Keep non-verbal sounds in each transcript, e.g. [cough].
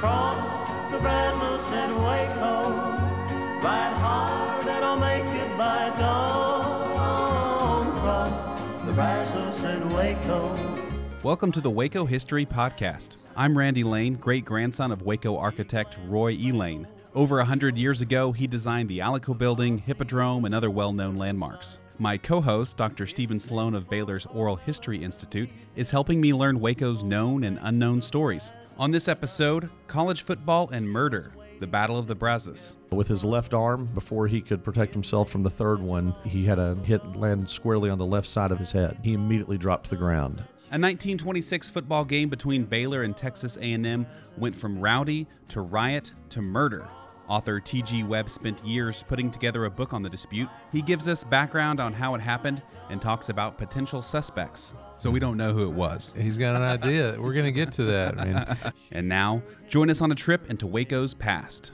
The Brazos and Waco. Ride hard and I'll make it by dawn. The Brazos and Waco. Welcome to the Waco History Podcast. I'm Randy Lane, great grandson of Waco architect Roy E. Lane. Over a hundred years ago, he designed the Alico Building, Hippodrome, and other well known landmarks. My co host, Dr. Stephen Sloan of Baylor's Oral History Institute, is helping me learn Waco's known and unknown stories. On this episode, college football and murder, the Battle of the Brazos. With his left arm, before he could protect himself from the third one, he had a hit land squarely on the left side of his head. He immediately dropped to the ground. A 1926 football game between Baylor and Texas A&M went from rowdy to riot to murder. Author T.G. Webb spent years putting together a book on the dispute. He gives us background on how it happened and talks about potential suspects. So we don't know who it was. He's got an idea. We're going to get to that. I mean, [laughs] And now, join us on a trip into Waco's past.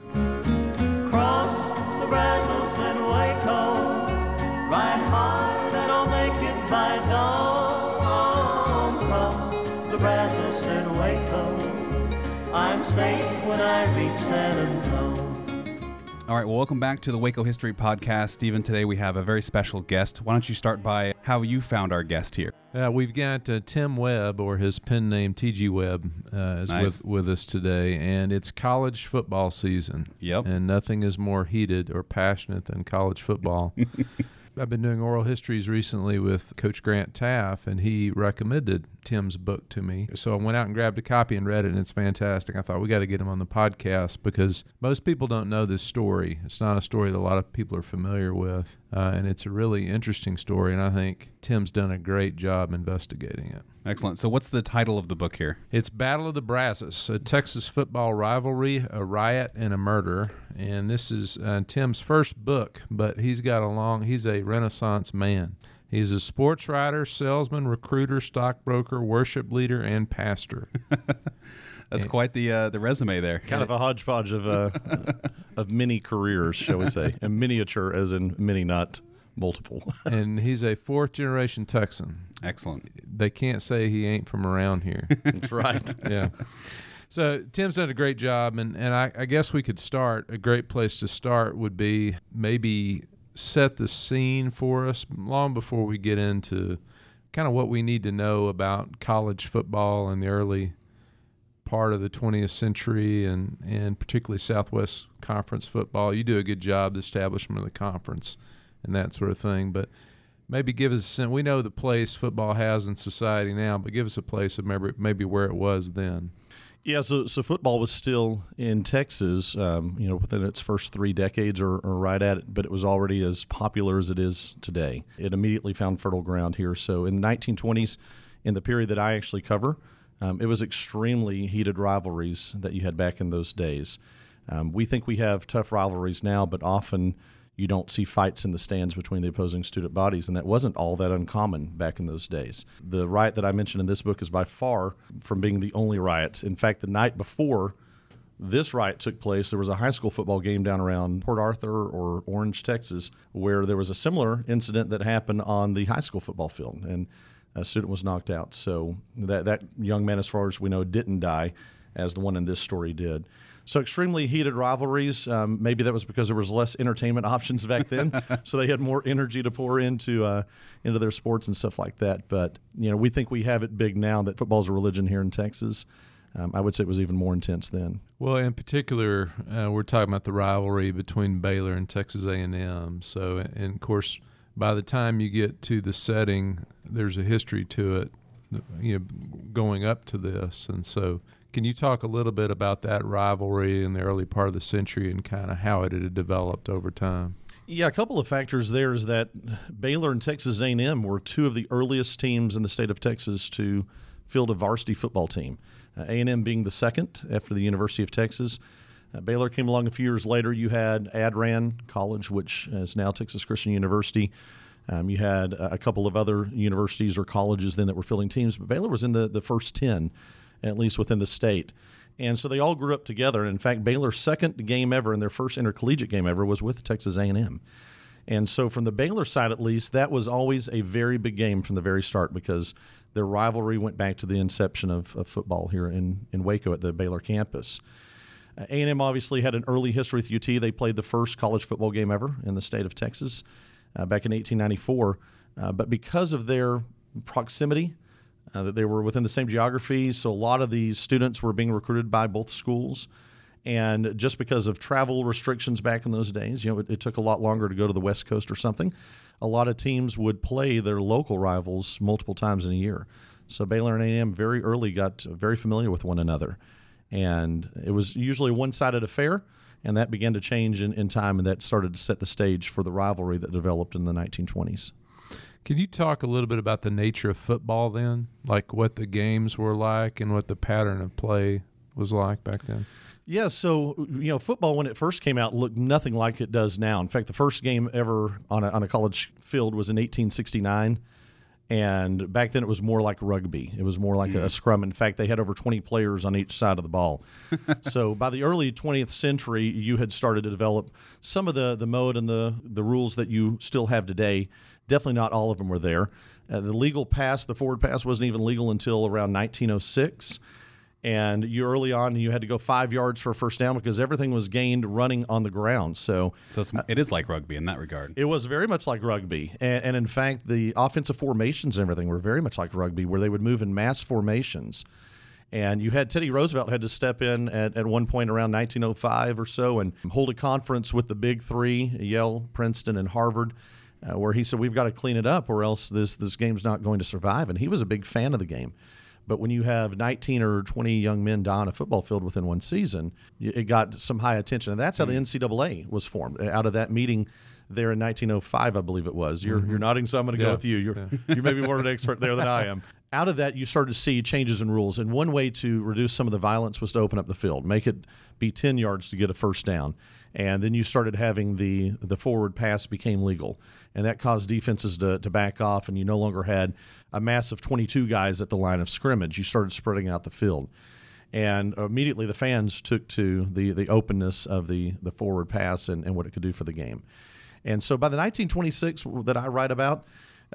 Cross the Brazos and Waco. Ride hard and I'll make it by dawn. Cross the Brazos and Waco. I'm safe when I reach San Antonio. All right, well, welcome back to the Waco History Podcast. Stephen, today we have a very special guest. Why don't you start by how you found our guest here? uh, we've got uh, Tim Webb, or his pen name TG Webb, uh, is Nice. with, with us today, and it's college football season. Yep. And nothing is more heated or passionate than college football. [laughs] I've been doing oral histories recently with Coach Grant Teaff, and he recommended Tim's book to me. So I went out and grabbed a copy and read it, and it's fantastic. I thought we got to get him on the podcast because most people don't know this story. It's not a story that a lot of people are familiar with, uh, and it's a really interesting story. And I think Tim's done a great job investigating it. Excellent. So, what's the title of the book here? It's Battle of the Brazos, a Texas football rivalry, a riot, and a murder. And this is uh, Tim's first book, but he's got a long, he's a Renaissance man. He's a sports writer, salesman, recruiter, stockbroker, worship leader, and pastor. [laughs] That's quite the uh, the resume there. Kind of a hodgepodge of uh, [laughs] of many careers, shall we say, and miniature, as in many, not multiple. [laughs] and he's a fourth generation Texan. Excellent. They can't say he ain't from around here. [laughs] That's right. yeah. So Tim's done a great job, and, and I, I guess we could start. A great place to start would be maybe set the scene for us long before we get into kind of what we need to know about college football in the early part of the 20th century and, and particularly Southwest Conference football. You do a good job, the establishment of the conference and that sort of thing. But maybe give us a sense. We know the place football has in society now, but give us a place of maybe, maybe where it was then. Yeah, so so football was still in Texas, um, you know, within its first three decades or, or right at it, but it was already as popular as it is today. It immediately found fertile ground here. So in the 1920s, in the period that I actually cover, um, it was extremely heated rivalries that you had back in those days. Um, we think we have tough rivalries now, but often you don't see fights in the stands between the opposing student bodies, and that wasn't all that uncommon back in those days. The riot that I mentioned in this book is by far from being the only riot. In fact, the night before this riot took place, there was a high school football game down around Port Arthur or Orange, Texas, where there was a similar incident that happened on the high school football field, and a student was knocked out. So that that young man, as far as we know, didn't die, as the one in this story did. So extremely heated rivalries. Um, maybe that was because there was less entertainment [laughs] options back then, so they had more energy to pour into uh, into their sports and stuff like that. But you know, we think we have it big now that football's a religion here in Texas. Um, I would say it was even more intense then. Well, in particular, uh, we're talking about the rivalry between Baylor and Texas A&M. So, and of course, by the time you get to the setting, there's a history to it, you know, going up to this. And so, can you talk a little bit about that rivalry in the early part of the century and kind of how it had developed over time? Yeah, a couple of factors there is that Baylor and Texas A&M were two of the earliest teams in the state of Texas to field a varsity football team. uh, A&M being the second after the University of Texas. Uh, Baylor came along a few years later. You had AddRan College, which is now Texas Christian University. Um, you had a couple of other universities or colleges then that were filling teams, but Baylor was in the, the first 10, at least within the state. And so they all grew up together. And in fact, Baylor's second game ever and their first intercollegiate game ever was with Texas A&M. And so from the Baylor side at least, that was always a very big game from the very start because their rivalry went back to the inception of, of football here in, in Waco at the Baylor campus. Uh, A&M obviously had an early history with UT. They played the first college football game ever in the state of Texas uh, back in 1894. Uh, but because of their proximity, uh, that they were within the same geography, so a lot of these students were being recruited by both schools. And just because of travel restrictions back in those days, you know, it, it took a lot longer to go to the West Coast or something. A lot of teams would play their local rivals multiple times in a year. So Baylor and A&M very early got very familiar with one another, and it was usually a one-sided affair. And that began to change in, in time, and that started to set the stage for the rivalry that developed in the 1920s. Can you talk a little bit about the nature of football then? Like what the games were like and what the pattern of play was like back then? Yeah, so you know, football when it first came out looked nothing like it does now. In fact, the first game ever on a, on a college field was in 1869, and back then it was more like rugby. It was more like a, a scrum. In fact, they had over 20 players on each side of the ball. [laughs] so by the early 20th century, you had started to develop some of the the mode and the the rules that you still have today. Definitely not all of them were there. Uh, the legal pass, the forward pass, wasn't even legal until around 1906 and you early on you had to go five yards for a first down because everything was gained running on the ground. So So it's, it is like rugby in that regard. it was very much like rugby, and, and in fact, the offensive formations and everything were very much like rugby, where they would move in mass formations. And you had Teddy Roosevelt had to step in at, at one point around 1905 or so and hold a conference with the big three, Yale, Princeton, and Harvard, uh, where he said, "We've got to clean it up, or else this this game's not going to survive." And he was a big fan of the game. But when you have 19 or 20 young men die on a football field within one season, it got some high attention. And that's how the mm. NCAA was formed out of that meeting there in 1905, I believe it was. You're, mm-hmm. you're nodding, so I'm going to go with you. You're, you may be more of an expert there than I [laughs] am. Out of that, you started to see changes in rules. And one way to reduce some of the violence was to open up the field, make it be 10 yards to get a first down. And then you started having the, the forward pass became legal. And that caused defenses to, to back off, and you no longer had a mass of 22 guys at the line of scrimmage. You started spreading out the field and immediately the fans took to the the openness of the the forward pass and, and what it could do for the game. And so by the 1926 that I write about,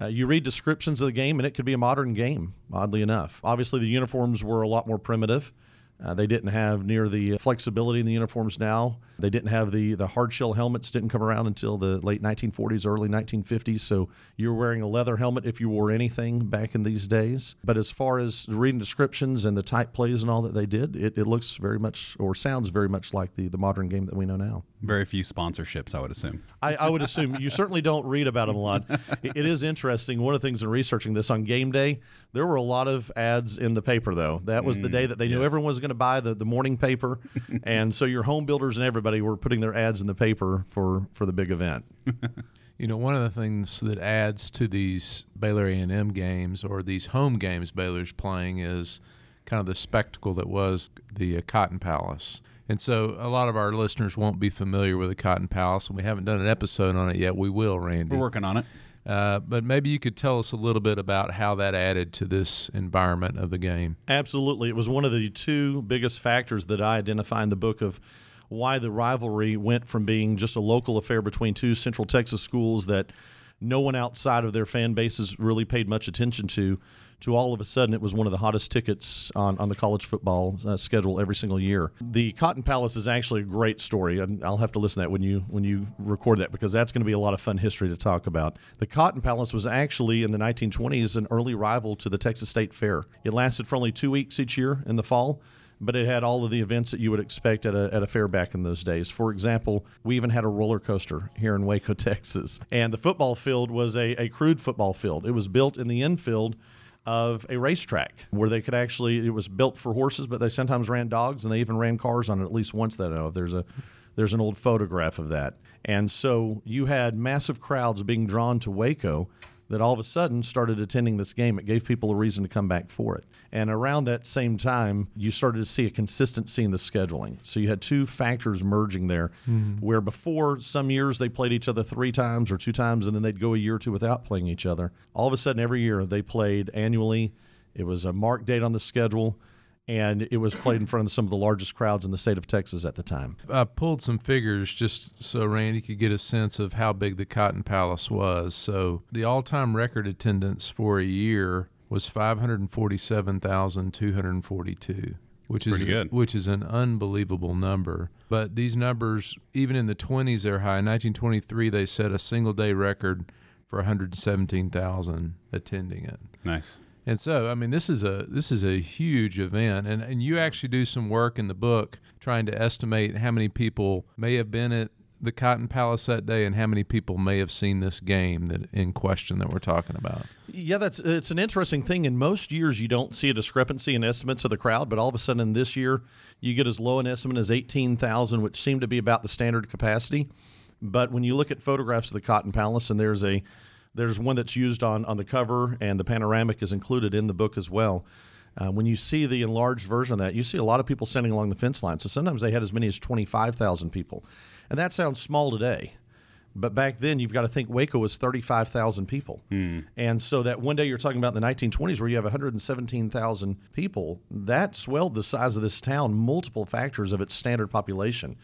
uh, you read descriptions of the game, and it could be a modern game. Oddly enough, obviously the uniforms were a lot more primitive. Uh, they didn't have near the flexibility in the uniforms now. They didn't have the the hard shell helmets didn't come around until the late 1940s, early 1950s. So you were wearing a leather helmet if you wore anything back in these days. But as far as reading descriptions and the type plays and all that they did, it, it looks very much or sounds very much like the the modern game that we know now. Very few sponsorships, I would assume. I, I would assume you certainly don't read about them a lot. [laughs] It, it is interesting. One of the things in researching this on game day, there were a lot of ads in the paper, though. That was the day that they knew yes. everyone was going to buy the, the morning paper. [laughs] and so your home builders and everybody were putting their ads in the paper for, for the big event. [laughs] You know, one of the things that adds to these Baylor A&M games or these home games Baylor's playing is kind of the spectacle that was the uh, Cotton Palace. And so a lot of our listeners won't be familiar with the Cotton Palace, and we haven't done an episode on it yet. We will, Randy. We're working on it. Uh, but maybe you could tell us a little bit about how that added to this environment of the game. Absolutely. It was one of the two biggest factors that I identify in the book of why the rivalry went from being just a local affair between two Central Texas schools that no one outside of their fan bases really paid much attention to, to all of a sudden it was one of the hottest tickets on, on the college football uh, schedule every single year. The Cotton Palace is actually a great story, and I'll have to listen to that when you when you record that because that's going to be a lot of fun history to talk about. The Cotton Palace was actually in the 1920s an early rival to the Texas State Fair. It lasted for only two weeks each year in the fall but it had all of the events that you would expect at a, at a fair back in those days. For example, we even had a roller coaster here in Waco, [laughs] Texas. And the football field was a, a crude football field. It was built in the infield of a racetrack where they could actually, it was built for horses, but they sometimes ran dogs and they even ran cars on it at least once that I know of. There's a there's an old photograph of that. And so you had massive crowds being drawn to Waco that all of a sudden started attending this game. It gave people a reason to come back for it. And around that same time, you started to see a consistency in the scheduling. So you had two factors merging there, mm-hmm. where before some years they played each other three times or two times, and then they'd go a year or two without playing each other. All of a sudden, every year they played annually. It was a marked date on the schedule. And it was played in front of some of the largest crowds in the state of Texas at the time. I pulled some figures just so Randy could get a sense of how big the Cotton Palace was. So the all-time record attendance for a year was 547,242, which is good. which is an unbelievable number. But these numbers, even in the 20s, they're high. In 1923, they set a single-day record for 117,000 attending it. Nice. And so, I mean, this is a this is a huge event, and and you actually do some work in the book trying to estimate how many people may have been at the Cotton Palace that day, and how many people may have seen this game that in question that we're talking about. Yeah, that's it's an interesting thing. In most years, you don't see a discrepancy in estimates of the crowd, but all of a sudden this year, you get as low an estimate as eighteen thousand, which seemed to be about the standard capacity. But when you look at photographs of the Cotton Palace, and there's a there's one that's used on on the cover, and the panoramic is included in the book as well. Uh, when you see the enlarged version of that, you see a lot of people standing along the fence line. So sometimes they had as many as 25,000 people. And that sounds small today. But back then, you've got to think Waco was 35,000 people. And so that one day you're talking about in the 1920s where you have 117,000 people, that swelled the size of this town multiple factors of its standard population.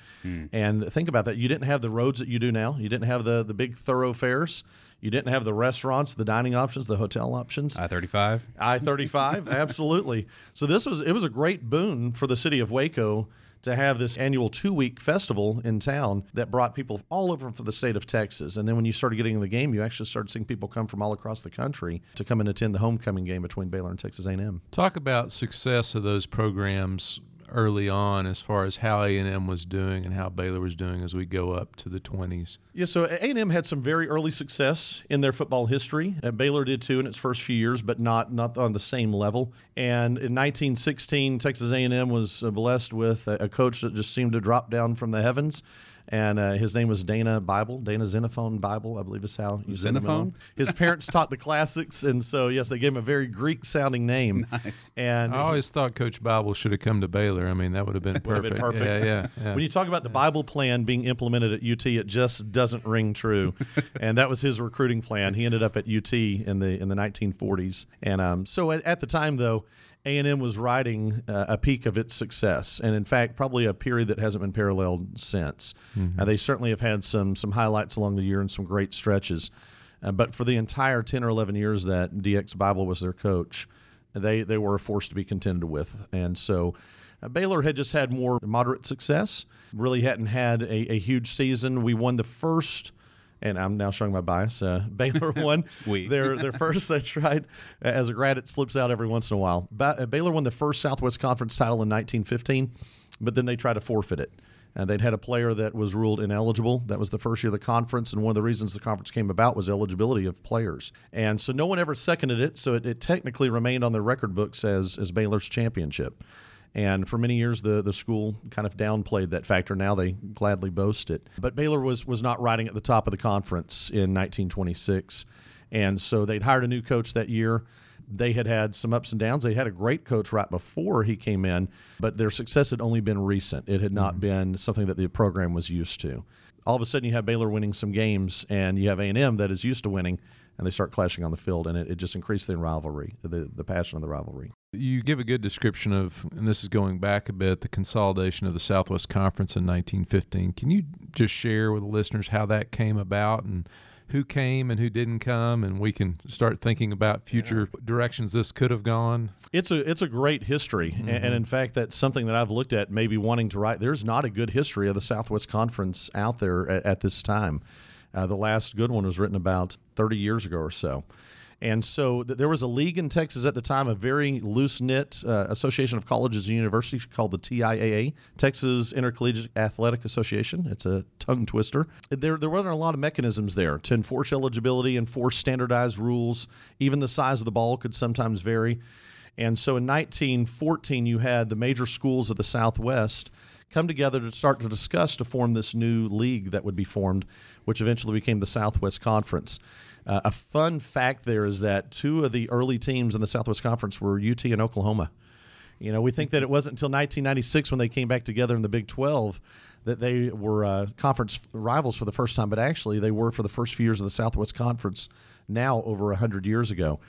And think about that. You didn't have the roads that you do now, you didn't have the, the big thoroughfares, you didn't have the restaurants, the dining options, the hotel options. I thirty five. I thirty five, [laughs] absolutely. So this was it was a great boon for the city of Waco to have this annual two week festival in town that brought people all over from the state of Texas. And then when you started getting in the game, you actually started seeing people come from all across the country to come and attend the homecoming game between Baylor and Texas A&M. Talk about success of those programs early on, as far as how A and M was doing and how Baylor was doing as we go up to the 20s. Yeah, so A&M had some very early success in their football history. Uh, Baylor did too in its first few years, but not not on the same level. And in 1916, Texas A&M was uh, blessed with a coach that just seemed to drop down from the heavens. And uh, his name was Dana Bible, Dana Xenophon Bible, I believe is how you send Xenophon? His parents [laughs] taught the classics, and so yes, they gave him a very Greek-sounding name. Nice. And I always thought Coach Bible should have come to Baylor. I mean, that would have been [laughs] Would perfect. have been perfect. Yeah, yeah. yeah. When you talk about the Bible plan being implemented at UT, it just doesn't ring true. [laughs] and that was his recruiting plan. He ended up at UT in the in the 1940s. And um, so at, at the time, though, A&M was riding uh, a peak of its success, and in fact, probably a period that hasn't been paralleled since. Uh, they certainly have had some some highlights along the year and some great stretches. Uh, but for the entire 10 or 11 years that DX Bible was their coach, they they were a force to be contended with. And so uh, Baylor had just had more moderate success, really hadn't had a, a huge season. We won the first. And I'm now showing my bias. Uh, [laughs] Baylor [laughs] won We. their their first. [laughs] That's right. As a grad, it slips out every once in a while. Ba- uh, Baylor won the first Southwest Conference title in 1915, but then they tried to forfeit it. And they'd had a player that was ruled ineligible. That was the first year of the conference, and one of the reasons the conference came about was eligibility of players. And so no one ever seconded it, so it, it technically remained on their record books as as Baylor's championship. And for many years, the, the school kind of downplayed that factor. Now they gladly boast it. But Baylor was, was not riding at the top of the conference in 1926. And so they'd hired a new coach that year. They had had some ups and downs. They had a great coach right before he came in, but their success had only been recent. It had not mm-hmm. been something that the program was used to. All of a sudden, you have Baylor winning some games, and you have A&M that is used to winning, and they start clashing on the field, and it, it just increased the rivalry, the, the passion of the rivalry. You give a good description of, and this is going back a bit, the consolidation of the Southwest Conference in 1915. Can you just share with the listeners how that came about and who came and who didn't come, and we can start thinking about future directions this could have gone? It's a it's a great history, and, and in fact, that's something that I've looked at, maybe wanting to write. There's not a good history of the Southwest Conference out there at, at this time. Uh, the last good one was written about 30 years ago or so. And so th- there was a league in Texas at the time, a very loose knit uh, association of colleges and universities called the TIAA, Texas Intercollegiate Athletic Association. It's a tongue twister. There, there wasn't a lot of mechanisms there to enforce eligibility, enforce standardized rules. Even the size of the ball could sometimes vary. And so in 1914, you had the major schools of the Southwest come together to start to discuss to form this new league that would be formed, which eventually became the Southwest Conference. Uh, a fun fact there is that two of the early teams in the Southwest Conference were UT and Oklahoma. You know, we think that it wasn't until 1996 when they came back together in the Big 12 that they were uh, conference rivals for the first time, but actually they were for the first few years of the Southwest Conference now over 100 years ago.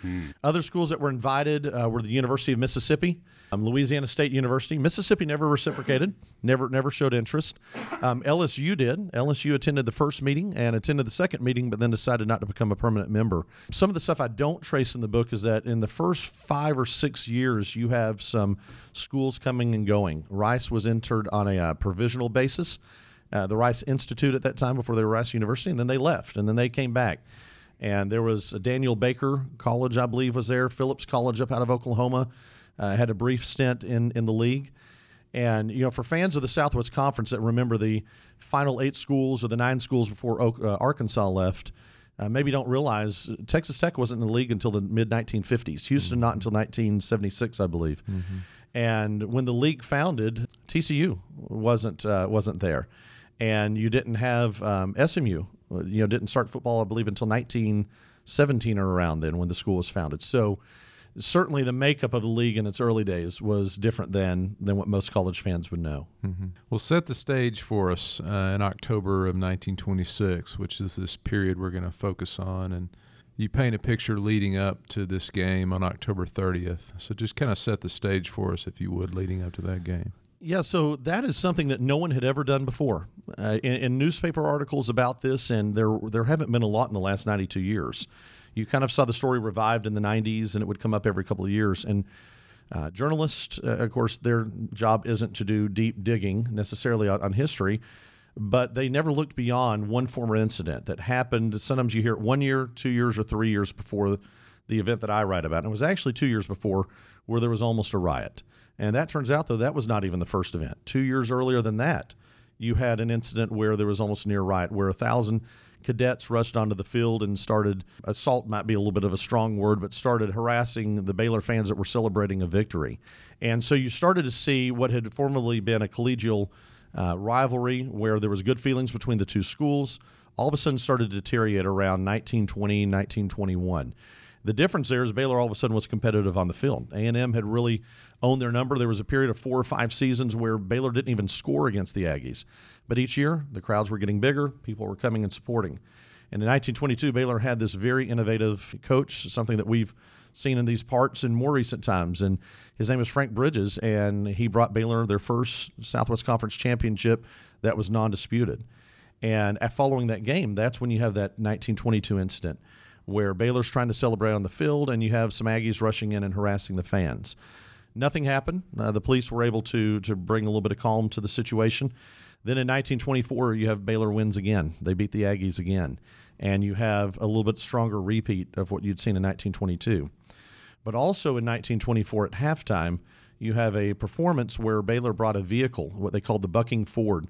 Other schools that were invited uh, were the University of Mississippi, um, Louisiana State University. Mississippi never reciprocated, never never showed interest. Um, LSU did. LSU attended the first meeting and attended the second meeting, but then decided not to become a permanent member. Some of the stuff I don't trace in the book is that in the first five or six years, you have some schools coming and going. Rice was entered on a uh, provisional basis. Uh, the Rice Institute at that time before they were Rice University, and then they left, and then they came back. And there was a Daniel Baker College, I believe, was there. Phillips College up out of Oklahoma uh, had a brief stint in in the league. And you know, for fans of the Southwest Conference that remember the final eight schools or the nine schools before uh, Arkansas left, uh, maybe don't realize Texas Tech wasn't in the league until the mid 1950s. Houston not until 1976, I believe. And when the league founded, TCU wasn't uh, wasn't there, and you didn't have um, SMU. You know, didn't start football, I believe, until 1917 or around then when the school was founded. So certainly the makeup of the league in its early days was different than than what most college fans would know. Well, set the stage for us uh, in October of 1926, which is this period we're going to focus on. And you paint a picture leading up to this game on October 30th. So just kind of set the stage for us, if you would, leading up to that game. Yeah, so that is something that no one had ever done before. Uh, in, in newspaper articles about this, and there there haven't been a lot in the last 92 years. You kind of saw the story revived in the 90s, and it would come up every couple of years. And uh, journalists, uh, of course, their job isn't to do deep digging necessarily on, on history, but they never looked beyond one former incident that happened. Sometimes you hear it one year, two years, or three years before the event that I write about. And it was actually two years before where there was almost a riot. And that turns out, though, that was not even the first event. Two years earlier than that, you had an incident where there was almost near riot, where a thousand cadets rushed onto the field and started assault might be a little bit of a strong word, but started harassing the Baylor fans that were celebrating a victory. And so you started to see what had formerly been a collegial uh, rivalry where there was good feelings between the two schools, all of a sudden started to deteriorate around 1920, 1921. The difference there is Baylor all of a sudden was competitive on the field. A&M had really owned their number. There was a period of four or five seasons where Baylor didn't even score against the Aggies. But each year, the crowds were getting bigger. People were coming and supporting. And in 1922, Baylor had this very innovative coach, something that we've seen in these parts in more recent times. And his name is Frank Bridges, and he brought Baylor their first Southwest Conference championship that was non disputed. And following that game, that's when you have that 1922 incident where Baylor's trying to celebrate on the field, and you have some Aggies rushing in and harassing the fans. Nothing happened. Uh, the police were able to to bring a little bit of calm to the situation. Then in 1924, you have Baylor wins again. They beat the Aggies again, and you have a little bit stronger repeat of what you'd seen in 1922. But also in 1924 at halftime, you have a performance where Baylor brought a vehicle, what they called the Bucking Ford,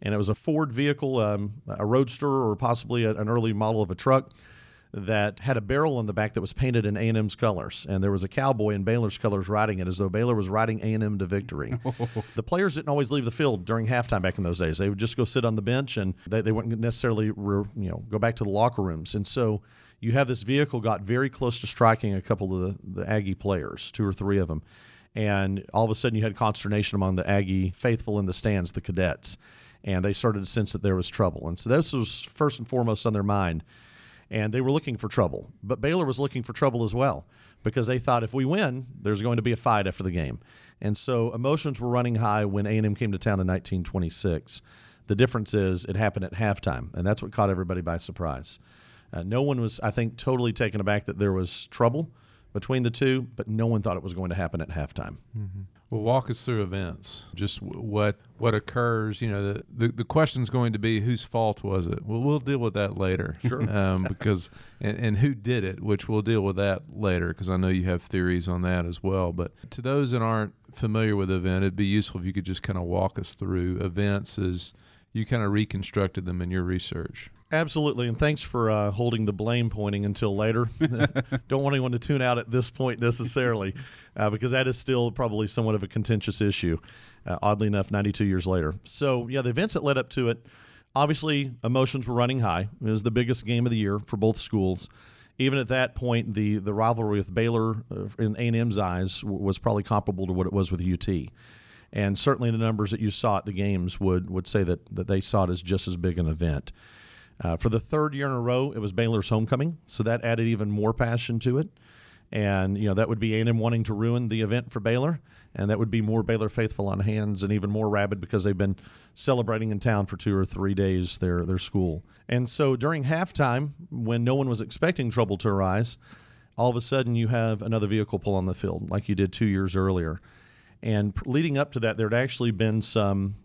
and it was a Ford vehicle, um, a roadster or possibly a, an early model of a truck that had a barrel on the back that was painted in A&M's colors, and there was a cowboy in Baylor's colors riding it as though Baylor was riding A&M to victory. [laughs] the players didn't always leave the field during halftime back in those days. They would just go sit on the bench, and they, they wouldn't necessarily re, you know go back to the locker rooms. And so you have this vehicle got very close to striking a couple of the, the Aggie players, two or three of them, and all of a sudden you had consternation among the Aggie faithful in the stands, the cadets, and they started to sense that there was trouble. And so this was first and foremost on their mind and they were looking for trouble. But Baylor was looking for trouble as well because they thought if we win, there's going to be a fight after the game. And so emotions were running high when A&M came to town in 1926. The difference is it happened at halftime, and that's what caught everybody by surprise. Uh, no one was, I think, totally taken aback that there was trouble between the two, but no one thought it was going to happen at halftime. Well, walk us through events. Just w- what what occurs. You know, the, the the question's going to be whose fault was it? Well, we'll deal with that later. Sure. [laughs] Um, because and, and who did it, which we'll deal with that later, because I know you have theories on that as well. But to those that aren't familiar with the event, it'd be useful if you could just kind of walk us through events as you kind of reconstructed them in your research. Absolutely, and thanks for uh, holding the blame pointing until later. [laughs] Don't want anyone to tune out at this point necessarily, [laughs] uh, because that is still probably somewhat of a contentious issue. Uh, oddly enough, 92 years later. So, yeah, the events that led up to it, obviously, emotions were running high. It was the biggest game of the year for both schools. Even at that point, the the rivalry with Baylor uh, in A&M's eyes w- was probably comparable to what it was with UT and certainly the numbers that you saw at the games would would say that that they saw it as just as big an event. Uh, for the third year in a row, it was Baylor's homecoming, so that added even more passion to it. And you know that would be A&M wanting to ruin the event for Baylor, and that would be more Baylor faithful on hands, and even more rabid because they've been celebrating in town for two or three days their their school. And so during halftime, when no one was expecting trouble to arise, all of a sudden you have another vehicle pull on the field, like you did two years earlier. And leading up to that, there had actually been some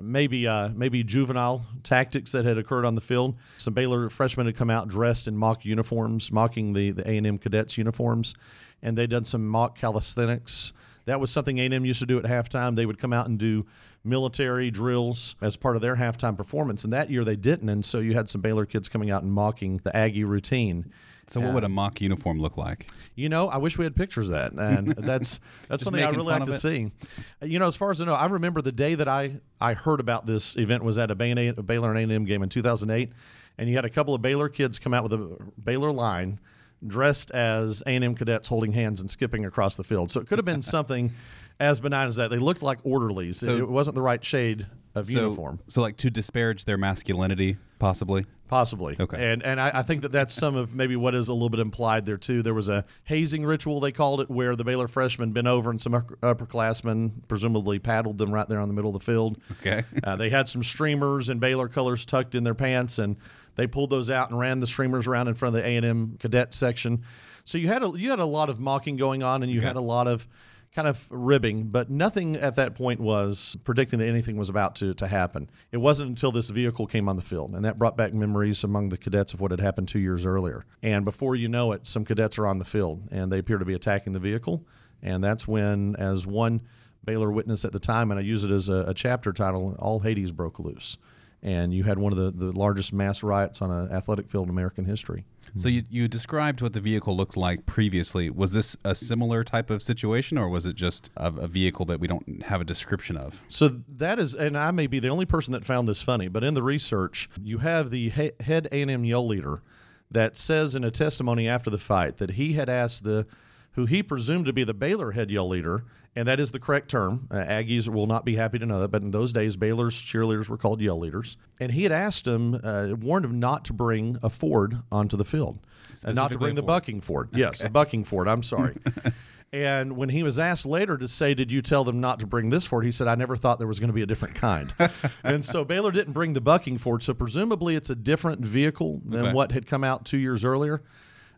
maybe uh, maybe juvenile tactics that had occurred on the field. Some Baylor freshmen had come out dressed in mock uniforms, mocking the the A and M cadets uniforms, and they'd done some mock calisthenics. That was something A and M used to do at halftime. They would come out and do military drills as part of their halftime performance, and that year they didn't. And so you had some Baylor kids coming out and mocking the Aggie routine. So, what would a mock uniform look like? You know, I wish we had pictures of that, and [laughs] that's that's something I really like to it? see. You know, as far as I know, I remember the day that I I heard about this event was at a Bay- a Baylor and A&M game in 2008, and you had a couple of Baylor kids come out with a Baylor line dressed as A&M cadets holding hands and skipping across the field. So it could have been [laughs] something as benign as that. They looked like orderlies. So- it wasn't the right shade of So, uniform. so like to disparage their masculinity, possibly. Possibly. Okay. And and I, I think that that's some of maybe what is a little bit implied there too. There was a hazing ritual they called it, where the Baylor freshmen bent over and some upper- upperclassmen presumably paddled them right there on the middle of the field. Okay. Uh, they had some streamers and Baylor colors tucked in their pants, and they pulled those out and ran the streamers around in front of the A and M cadet section. So you had a you had a lot of mocking going on, and you had a lot of kind of ribbing, but nothing at that point was predicting that anything was about to, to happen. It wasn't until this vehicle came on the field, and that brought back memories among the cadets of what had happened two years earlier. And before you know it, some cadets are on the field, and they appear to be attacking the vehicle. And that's when, as one Baylor witness at the time, and I use it as a, a chapter title, all Hades broke loose. And you had one of the, the largest mass riots on an athletic field in American history. So you you described what the vehicle looked like previously. Was this a similar type of situation, or was it just a, a vehicle that we don't have a description of? So that is, and I may be the only person that found this funny, but in the research, you have the he- head A&M yell leader that says in a testimony after the fight that he had asked the who he presumed to be the Baylor head yell leader, and that is the correct term. Uh, Aggies will not be happy to know that, but in those days, Baylor's cheerleaders were called yell leaders. And he had asked him, uh, warned him not to bring a Ford onto the field, and not to bring the bucking Ford. Yes, a bucking Ford. I'm sorry. [laughs] And when he was asked later to say, Did you tell them not to bring this Ford? He said, I never thought there was going to be a different kind. [laughs] and so Baylor didn't bring the bucking Ford. So presumably it's a different vehicle than Okay. what had come out two years earlier.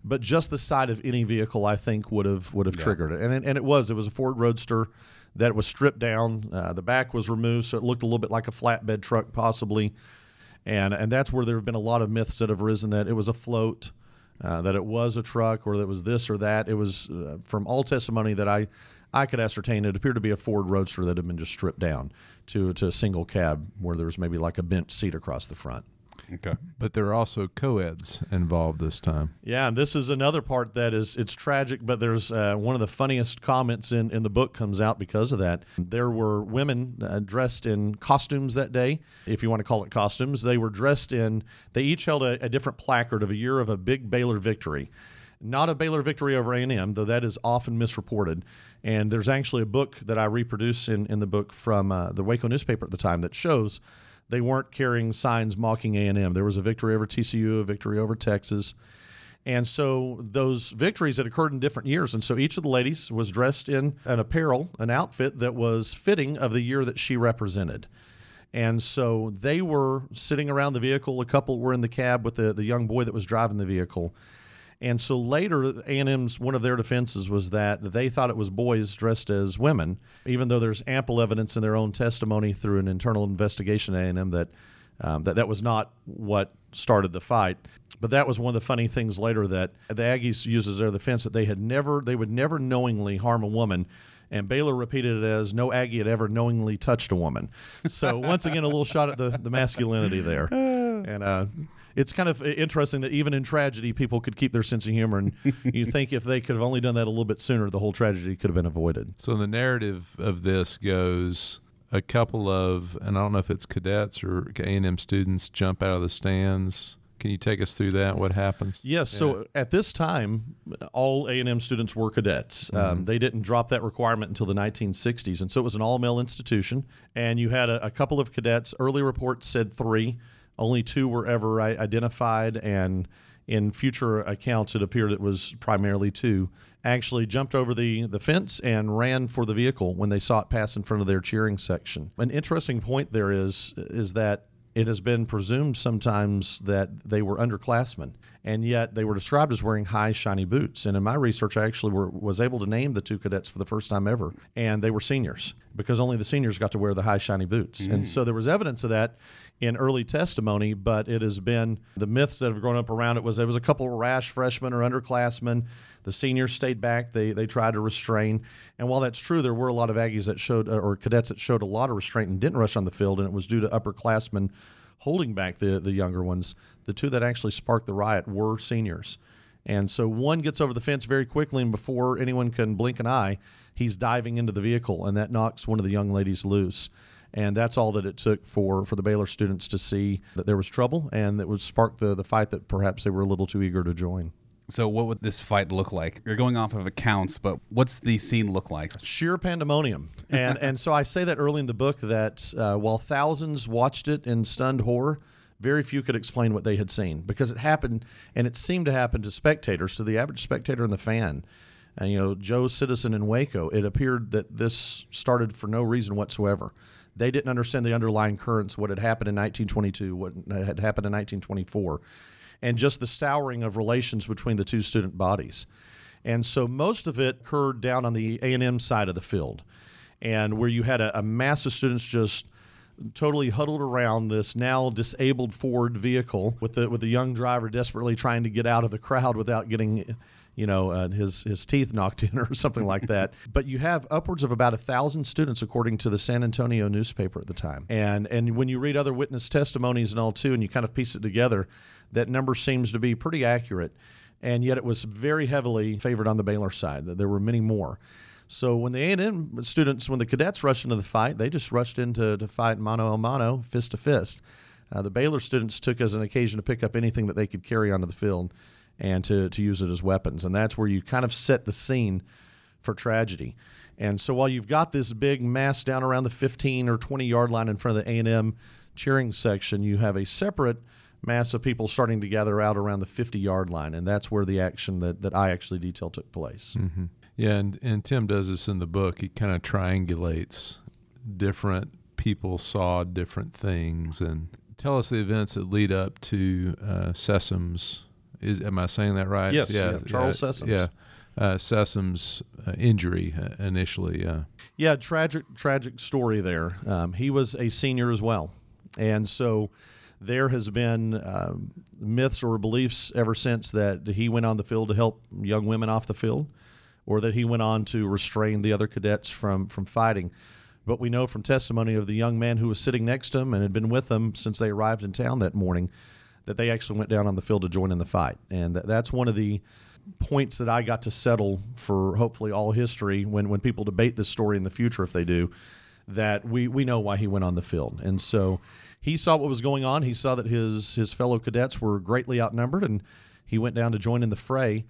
But just the sight of any vehicle, I think, would have would have triggered it. And it, and it was. It was a Ford Roadster that was stripped down. Uh, the back was removed, so it looked a little bit like a flatbed truck, possibly. And and that's where there have been a lot of myths that have arisen that it was a float, uh, that it was a truck, or that it was this or that. It was uh, from all testimony that I I could ascertain. It appeared to be a Ford Roadster that had been just stripped down to to a single cab where there was maybe like a bent seat across the front. Okay. But there are also co-eds involved this time. Yeah, and this is another part that is it's tragic, but there's uh, one of the funniest comments in in the book comes out because of that. There were women uh, dressed in costumes that day, if you want to call it costumes. They were dressed in. They each held a, a different placard of a year of a big Baylor victory. Not a Baylor victory over A&M, though that is often misreported. And there's actually a book that I reproduce in, in the book from uh, the Waco newspaper at the time that shows they weren't carrying signs mocking A&M. There was a victory over TCU, a victory over Texas. And so those victories had occurred in different years. And so each of the ladies was dressed in an apparel, an outfit that was fitting of the year that she represented. And so they were sitting around the vehicle. A couple were in the cab with the, the young boy that was driving the vehicle. And so later, A&M's one of their defenses was that they thought it was boys dressed as women, even though there's ample evidence in their own testimony through an internal investigation at A&M that um, that that was not what started the fight. But that was one of the funny things later that the Aggies used as their defense that they had never, they would never knowingly harm a woman. And Baylor repeated it as no Aggie had ever knowingly touched a woman. So once again, a little shot at the, the masculinity there. [sighs] And uh, it's kind of interesting that even in tragedy, people could keep their sense of humor, and [laughs] you think if they could have only done that a little bit sooner, the whole tragedy could have been avoided. So the narrative of this goes a couple of, and I don't know if it's cadets or A&M students jump out of the stands. Can you take us through that? What happens? Yes. So at this time, all A and M students were cadets. Um, they didn't drop that requirement until the 1960s, and so it was an all-male institution. And you had a, a couple of cadets. Early reports said three. Only two were ever identified, and in future accounts, it appeared it was primarily two. Actually, jumped over the, the fence and ran for the vehicle when they saw it pass in front of their cheering section. An interesting point there is is that it has been presumed sometimes that they were underclassmen, and yet they were described as wearing high, shiny boots. And in my research, I actually were, was able to name the two cadets for the first time ever, and they were seniors because only the seniors got to wear the high, shiny boots. And so there was evidence of that in early testimony, but it has been the myths that have grown up around it was there was a couple of rash freshmen or underclassmen. The seniors stayed back. They they tried to restrain, and while that's true, there were a lot of Aggies that showed uh, or cadets that showed a lot of restraint and didn't rush on the field, and it was due to upperclassmen holding back the the younger ones. The two that actually sparked the riot were seniors. And so one gets over the fence very quickly, and before anyone can blink an eye, he's diving into the vehicle, and that knocks one of the young ladies loose. And that's all that it took for, for the Baylor students to see that there was trouble, and that would spark the, the fight that perhaps they were a little too eager to join. So, what would this fight look like? You're going off of accounts, but what's the scene look like? sheer pandemonium. And [laughs] and so I say that early in the book that uh, while thousands watched it in stunned horror, very few could explain what they had seen because it happened and it seemed to happen to spectators, to the average spectator and the fan. And you know, Joe Citizen in Waco, it appeared that this started for no reason whatsoever. They didn't understand the underlying currents, what had happened in 1922, what had happened in 1924, and just the souring of relations between the two student bodies. And so most of it occurred down on the A&M side of the field, and where you had a, a mass of students just totally huddled around this now disabled Ford vehicle with the with the young driver desperately trying to get out of the crowd without getting you know uh, his his teeth knocked in [laughs] or something like that. But you have upwards of about a thousand students according to the San Antonio newspaper at the time. And and when you read other witness testimonies and all too and you kind of piece it together that number seems to be pretty accurate. And yet it was very heavily favored on the Baylor side. There were many more so when the A&M students, when the cadets rushed into the fight, they just rushed into to fight mano a mano, fist to fist. Uh, the Baylor students took as an occasion to pick up anything that they could carry onto the field and to, to use it as weapons. And that's where you kind of set the scene for tragedy. And so while you've got this big mass down around the 15 or 20 yard line in front of the A&M cheering section, you have a separate mass of people starting to gather out around the 50 yard line. And that's where the action that, that I actually detailed took place. Yeah, and, and Tim does this in the book. He kind of triangulates different people saw different things and tell us the events that lead up to uh, Sessums. Is am I saying that right? Yes, yeah, Charles uh, Sessums. Yeah, uh, Sessums uh, injury uh, initially. Uh, Yeah, tragic, tragic story there. Um, he was a senior as well, and so there has been um, myths or beliefs ever since that he went on the field to help young women off the field, or that he went on to restrain the other cadets from from fighting. But we know from testimony of the young man who was sitting next to him and had been with them since they arrived in town that morning that they actually went down on the field to join in the fight, and that, that's one of the points that I got to settle for hopefully all history when, when people debate this story in the future, if they do, that we, we know why he went on the field. And so he saw what was going on. He saw that his, his fellow cadets were greatly outnumbered, and he went down to join in the fray.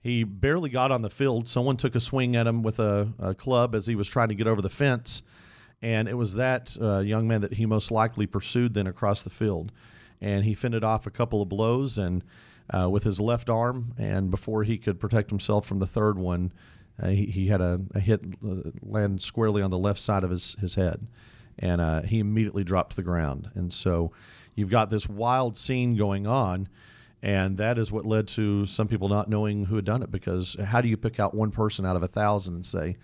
He barely got on the field. Someone took a swing at him with a, a club as he was trying to get over the fence. And it was that uh, young man that he most likely pursued then across the field. And he fended off a couple of blows and uh, with his left arm. And before he could protect himself from the third one, uh, he, he had a, a hit uh, land squarely on the left side of his, his head. And uh, he immediately dropped to the ground. And so you've got this wild scene going on. And that is what led to some people not knowing who had done it because how do you pick out one person out of a thousand and say,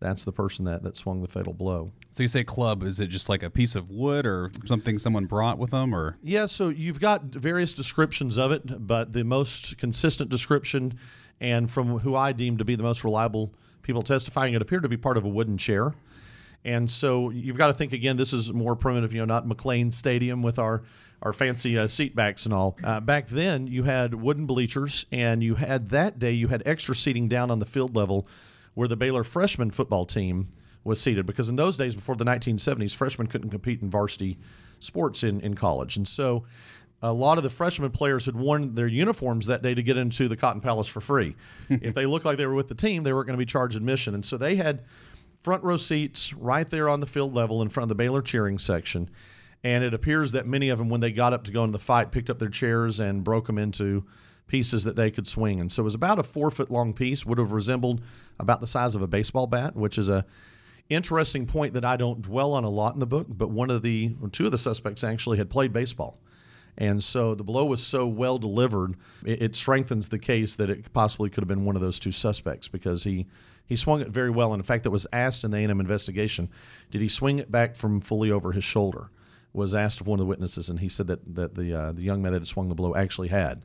that's the person that, that swung the fatal blow? So you say club? Is it just like a piece of wood or something someone brought with them, or Yeah, so you've got various descriptions of it, but the most consistent description, and from who I deem to be the most reliable people testifying, it appeared to be part of a wooden chair. And so you've got to think again. This is more primitive, you know, not McLane Stadium with our our fancy uh, seat backs and all. Uh, back then, you had wooden bleachers, and you had that day you had extra seating down on the field level, where the Baylor freshman football team was seated. Because in those days, before the 1970s, freshmen couldn't compete in varsity sports in in college, and so a lot of the freshman players had worn their uniforms that day to get into the Cotton Palace for free. [laughs] if they looked like they were with the team, they weren't going to be charged admission. And so they had front row seats right there on the field level in front of the Baylor cheering section. And it appears that many of them, when they got up to go into the fight, picked up their chairs and broke them into pieces that they could swing. And so it was about a four foot long piece, would have resembled about the size of a baseball bat, which is a interesting point that I don't dwell on a lot in the book. But one of the two of the suspects actually had played baseball. And so the blow was so well delivered, it, it, strengthens the case that it possibly could have been one of those two suspects because he, he swung it very well. And in fact, that was asked in the A&M investigation, did he swing it back from fully over his shoulder? Was asked of one of the witnesses, and he said that, that the, uh, the young man that had swung the blow actually had.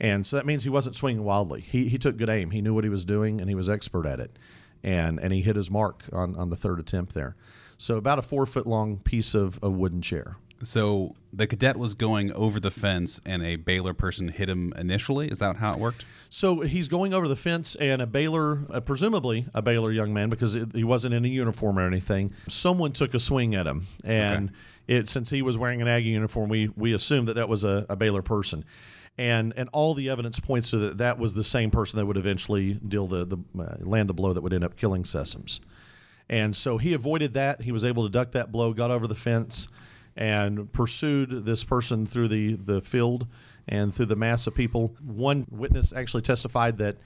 And so that means he wasn't swinging wildly. He, he took good aim. He knew what he was doing, and he was expert at it. And, and he hit his mark on, on the third attempt there. So about a four foot long piece of a wooden chair. So the cadet was going over the fence, and a Baylor person hit him initially. Is that how it worked? So he's going over the fence, and a Baylor, uh, presumably a Baylor young man, because it, he wasn't in a uniform or anything. Someone took a swing at him, and okay. It since he was wearing an Aggie uniform, we we assumed that that was a, a Baylor person and and all the evidence points to that that was the same person that would eventually deal the the uh, land the blow that would end up killing Sessums. And so he avoided that. He was able to duck that blow, got over the fence, and pursued this person through the, the field and through the mass of people. One witness actually testified that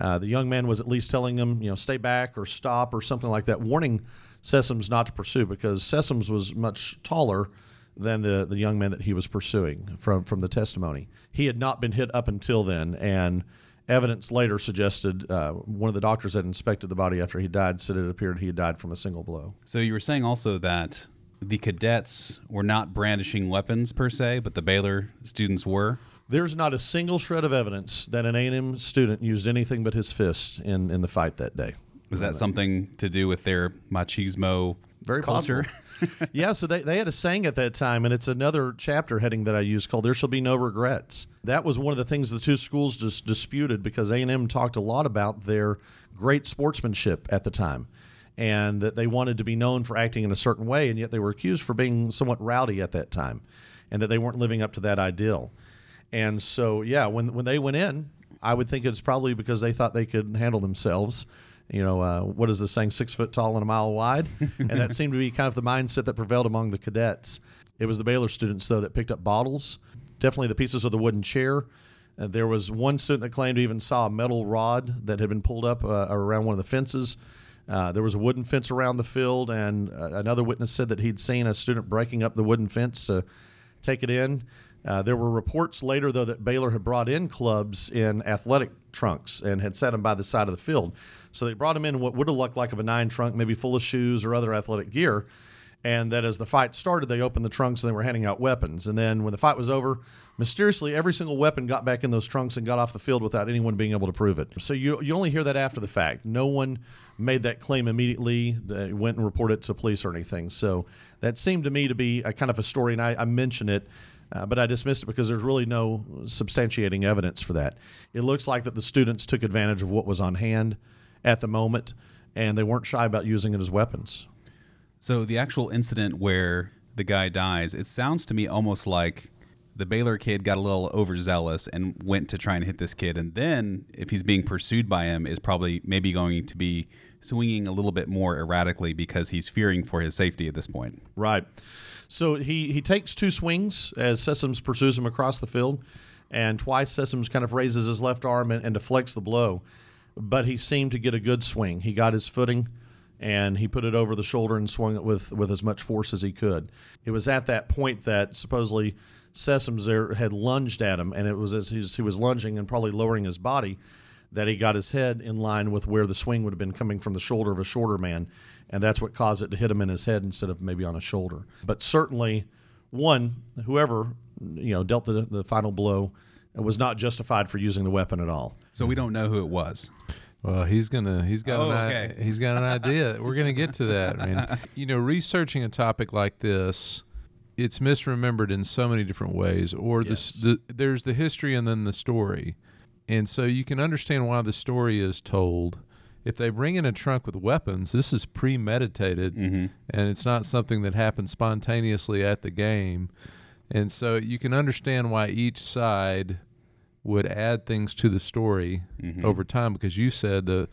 uh, the young man was at least telling him, you know, stay back or stop or something like that, warning Sessums not to pursue because Sessums was much taller than the, the young man that he was pursuing from, from the testimony. He had not been hit up until then, and evidence later suggested uh, one of the doctors that inspected the body after he died said it appeared he had died from a single blow. So you were saying also that the cadets were not brandishing weapons per se, but the Baylor students were. There's not a single shred of evidence that an A&M student used anything but his fists in, in the fight that day. Was that something to do with their machismo Very culture? [laughs] yeah, so they, they had a saying at that time, and it's another chapter heading that I use called "There Shall Be No Regrets." That was one of the things the two schools just disputed because A and M talked a lot about their great sportsmanship at the time and that they wanted to be known for acting in a certain way, and yet they were accused for being somewhat rowdy at that time, and that they weren't living up to that ideal. And so, yeah, when when they went in, I would think it's probably because they thought they could handle themselves. You know, uh, what is the saying? Six foot tall and a mile wide, [laughs] and that seemed to be kind of the mindset that prevailed among the cadets. It was the Baylor students though that picked up bottles, definitely the pieces of the wooden chair. Uh, there was one student that claimed he even saw a metal rod that had been pulled up uh, around one of the fences uh, there was a wooden fence around the field, and uh, another witness said that he'd seen a student breaking up the wooden fence to take it in. Uh, there were reports later, though, that Baylor had brought in clubs in athletic trunks and had set them by the side of the field. So they brought them in what would have looked like a benign trunk, maybe full of shoes or other athletic gear and that as the fight started, they opened the trunks and they were handing out weapons. And then when the fight was over, mysteriously every single weapon got back in those trunks and got off the field without anyone being able to prove it. So you you only hear that after the fact. No one made that claim immediately. They went and reported it to police or anything. So that seemed to me to be a kind of a story, and I, I mention it. Uh, but I dismissed it because there's really no substantiating evidence for that. It looks like that the students took advantage of what was on hand at the moment, and they weren't shy about using it as weapons. So the actual incident where the guy dies, it sounds to me almost like the Baylor kid got a little overzealous and went to try and hit this kid, and then if he's being pursued by him, is probably maybe going to be swinging a little bit more erratically because he's fearing for his safety at this point. Right. So he he takes two swings as Sessums pursues him across the field, and twice Sessums kind of raises his left arm and, and deflects the blow, but he seemed to get a good swing. He got his footing and he put it over the shoulder and swung it with, with as much force as he could. It was at that point that supposedly Sessums there had lunged at him, and it was as he was lunging and probably lowering his body that he got his head in line with where the swing would have been coming from the shoulder of a shorter man, and that's what caused it to hit him in his head instead of maybe on his shoulder. But certainly, one whoever you know dealt the, the final blow was not justified for using the weapon at all. So we don't know who it was. Well, he's gonna he's got Oh, an okay. he's got an [laughs] idea. We're gonna get to that. I mean, [laughs] you know, researching a topic like this, it's misremembered in so many different ways. Or the, the there's the history and then the story, and so you can understand why the story is told. If they bring in a trunk with weapons, this is premeditated, mm-hmm. and it's not something that happens spontaneously at the game. And so you can understand why each side would add things to the story mm-hmm. over time because you said the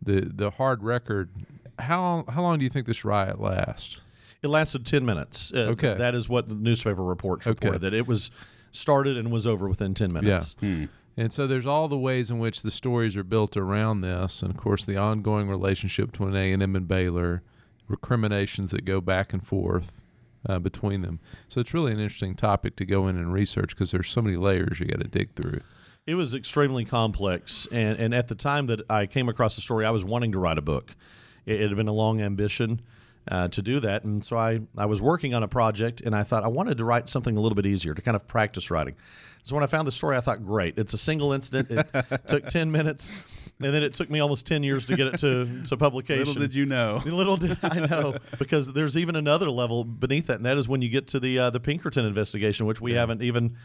the the hard record how how long do you think this riot lasts It lasted 10 minutes. Uh, Okay. That is what the newspaper reports Okay. reported, that it was started and was over within 10 minutes. Yeah. Hmm. And so there's all the ways in which the stories are built around this, and of course the ongoing relationship between A and M and Baylor, recriminations that go back and forth uh, between them. So it's really an interesting topic to go in and research because there's so many layers you got to dig through. It was extremely complex, and, and at the time that I came across the story, I was wanting to write a book. It, it had been a long ambition uh, to do that, and so I, I was working on a project, and I thought I wanted to write something a little bit easier to kind of practice writing. So when I found the story, I thought, great, it's a single incident. It [laughs] took ten minutes, and then it took me almost ten years to get it to to publication. Little did you know. [laughs] Little did I know, because there's even another level beneath that, and that is when you get to the uh, the Pinkerton investigation, which we haven't even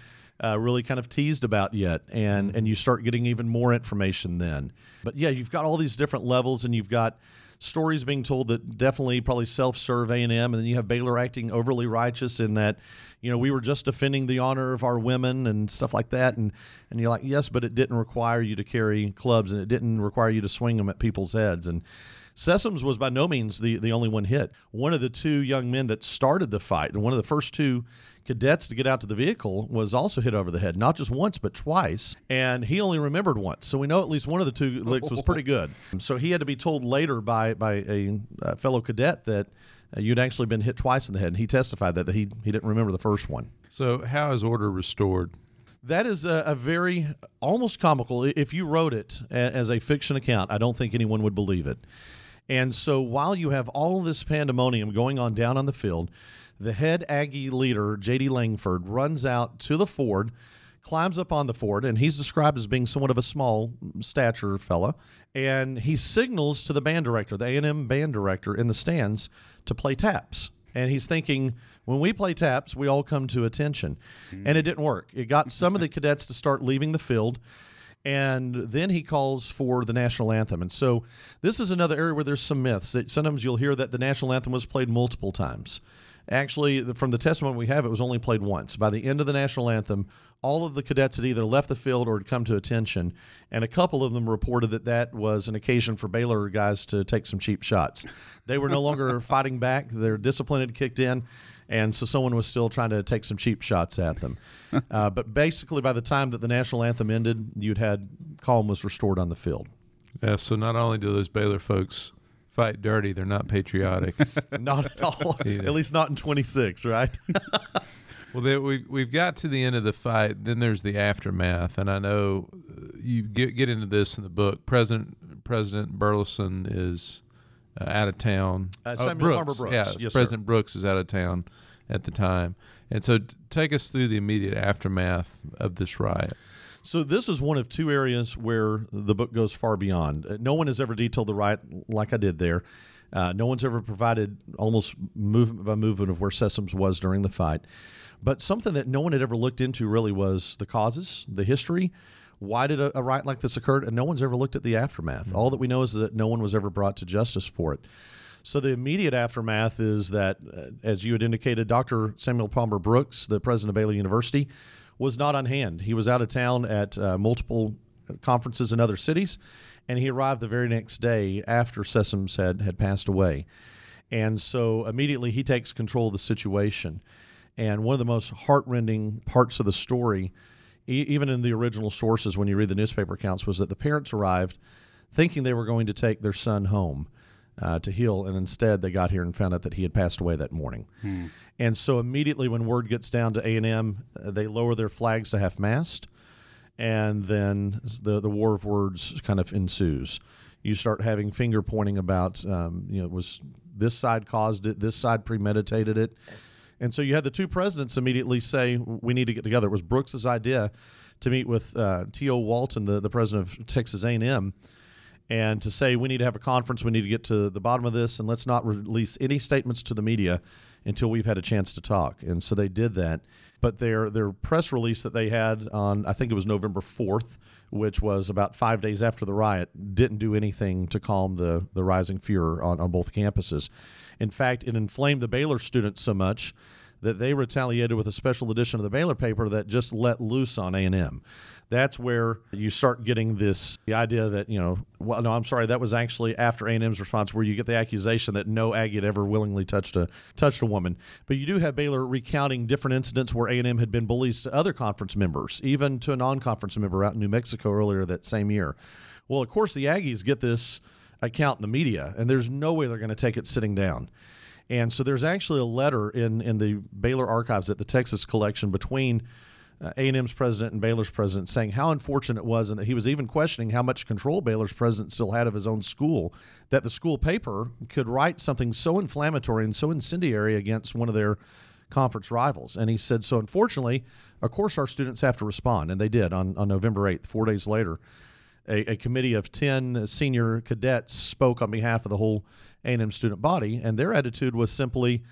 uh, really kind of teased about yet, and and you start getting even more information then. But yeah, you've got all these different levels, and you've got stories being told that definitely probably self-serve A&M and then you have Baylor acting overly righteous in that you know we were just defending the honor of our women and stuff like that and and you're like yes but it didn't require you to carry clubs and it didn't require you to swing them at people's heads and Sessums was by no means the, the only one hit. One of the two young men that started the fight, and one of the first two cadets to get out to the vehicle, was also hit over the head, not just once, but twice. And he only remembered once. So we know at least one of the two licks was pretty [laughs] good. So he had to be told later by, by a, uh fellow cadet that uh, you'd actually been hit twice in the head. And he testified that, that he, he didn't remember the first one. So how is order restored? That is a, a very almost comical. If you wrote it a- as a fiction account, I don't think anyone would believe it. And so while you have all this pandemonium going on down on the field, the head Aggie leader, J.D. Langford, runs out to the Ford, climbs up on the Ford, and he's described as being somewhat of a small stature fella. And he signals to the band director, the A&M band director in the stands, to play taps. And he's thinking, when we play taps, we all come to attention. And it didn't work. It got some of the [laughs] cadets to start leaving the field. And then he calls for the national anthem. And so this is another area where there's some myths. That sometimes you'll hear that the national anthem was played multiple times. Actually, from the testimony we have, it was only played once. By the end of the national anthem, all of the cadets had either left the field or had come to attention, and a couple of them reported that that was an occasion for Baylor guys to take some cheap shots. They were no longer [laughs] fighting back; their discipline had kicked in, and so someone was still trying to take some cheap shots at them. [laughs] uh, but basically, by the time that the national anthem ended, you'd had calm was restored on the field. Yeah, so not only do those Baylor folks fight dirty, they're not patriotic. [laughs] Not at all. [laughs] At least not in 26, right? [laughs] well, they, we we've got to the end of the fight. Then there's the aftermath, and I know uh, you get get into this in the book. President President Burleson is uh, out of town. Uh, Oh, Samuel Palmer Brooks. Yeah, Yes, sir. President Brooks is out of town at the time, and so t- take us through the immediate aftermath of this riot. So this is one of two areas where the book goes far beyond. Uh, No one has ever detailed the riot like I did there. Uh, no one's ever provided almost movement by movement of where Sessums was during the fight. But something that no one had ever looked into really was the causes, the history. Why did a, a riot like this occur? And no one's ever looked at the aftermath. All that we know is that no one was ever brought to justice for it. So the immediate aftermath is that, uh, as you had indicated, Dr. Samuel Palmer Brooks, the president of Baylor University, was not on hand. He was out of town at uh, multiple conferences in other cities, and he arrived the very next day after Sessums had, had passed away. And so immediately he takes control of the situation. And one of the most heartrending parts of the story, e- even in the original sources when you read the newspaper accounts, was that the parents arrived thinking they were going to take their son home uh, to heal, and instead they got here and found out that he had passed away that morning. And so immediately, when word gets down to A and M, uh, they lower their flags to half mast, and then the the war of words kind of ensues. You start having finger pointing about, um, you know, was this side caused it, this side premeditated it, and so you had the two presidents immediately say, "We need to get together." It was Brooks's idea to meet with uh, T.O. Walton, the, the president of Texas A&M, and to say we need to have a conference, we need to get to the bottom of this, and let's not release any statements to the media until we've had a chance to talk. And so they did that. But their their press release that they had on I think it was November fourth, which was about five days after the riot, didn't do anything to calm the the rising furor on, on both campuses. In fact, it inflamed the Baylor students so much that they retaliated with a special edition of the Baylor paper that just let loose on A&M. That's where you start getting this the idea that you know. Well, no, I'm sorry. That was actually after A&M's response, where you get the accusation that no Aggie had ever willingly touched a touched a woman. But you do have Baylor recounting different incidents where A&M had been bullies to other conference members, even to a non-conference member out in New Mexico earlier that same year. Well, of course, the Aggies get this account in the media, and there's no way they're going to take it sitting down. And so there's actually a letter in, in the Baylor archives at the Texas collection between uh, A&M's president and Baylor's president saying how unfortunate it was and that he was even questioning how much control Baylor's president still had of his own school that the school paper could write something so inflammatory and so incendiary against one of their conference rivals. And he said, so unfortunately, of course our students have to respond. And they did on, on November 8th, four days later. A, a committee of 10 senior cadets spoke on behalf of the whole A&M student body, and their attitude was simply,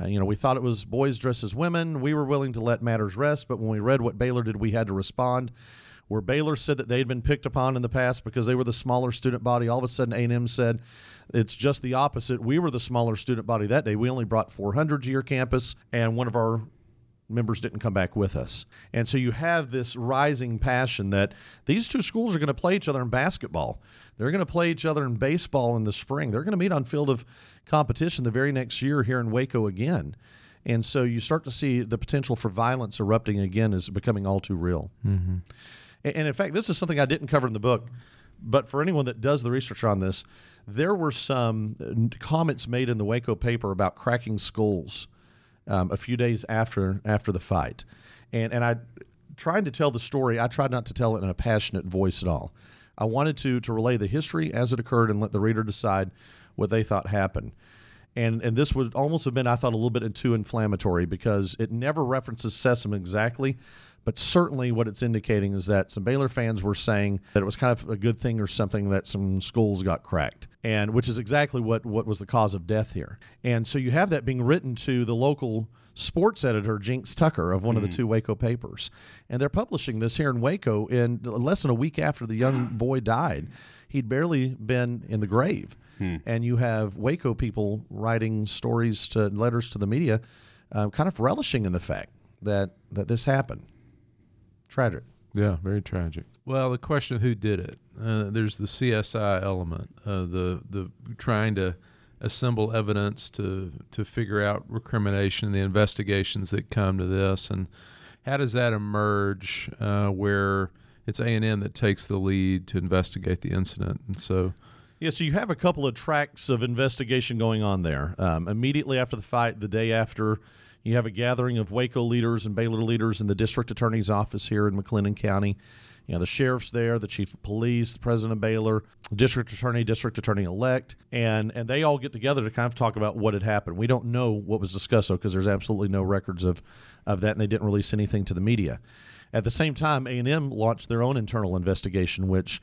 uh, you know, we thought it was boys dressed as women. We were willing to let matters rest, but when we read what Baylor did, we had to respond. Where Baylor said that they'd been picked upon in the past because they were the smaller student body, all of a sudden A&M said it's just the opposite. We were the smaller student body that day. We only brought 400 to your campus, and one of our members didn't come back with us. And so you have this rising passion that these two schools are going to play each other in basketball. They're going to play each other in baseball in the spring. They're going to meet on field of competition the very next year here in Waco again. And so you start to see the potential for violence erupting again is becoming all too real. Mm-hmm. And in fact, this is something I didn't cover in the book. But for anyone that does the research on this, there were some uh, comments made in the Waco paper about cracking skulls um, a few days after after the fight, and and I trying to tell the story. I tried not to tell it in a passionate voice at all. I wanted to to relay the history as it occurred and let the reader decide what they thought happened. And and this would almost have been I thought a little bit too inflammatory because it never references Sessums exactly, but certainly what it's indicating is that some Baylor fans were saying that it was kind of a good thing or something that some schools got cracked. And which is exactly what, what was the cause of death here. And so you have that being written to the local sports editor Jinx Tucker of one mm. of the mm. two Waco papers. And they're publishing this here in Waco in less than a week after the young [gasps] boy died. He'd barely been in the grave. Hmm. And you have Waco people writing stories to letters to the media, uh, kind of relishing in the fact that that this happened. Tragic. Yeah, very tragic. Well, the question of who did it. Uh, there's the CSI element, uh, the the trying to assemble evidence to to figure out recrimination, the investigations that come to this, and how does that emerge uh, where it's A and M that takes the lead to investigate the incident, and so. Yeah, so you have a couple of tracks of investigation going on there. Um, immediately after the fight, the day after, you have a gathering of Waco leaders and Baylor leaders in the district attorney's office here in McLennan County. You know, the sheriff's there, the chief of police, the president of Baylor, district attorney, district attorney elect, and and they all get together to kind of talk about what had happened. We don't know what was discussed though, because there's absolutely no records of of that, and they didn't release anything to the media. At the same time, A and M launched their own internal investigation, which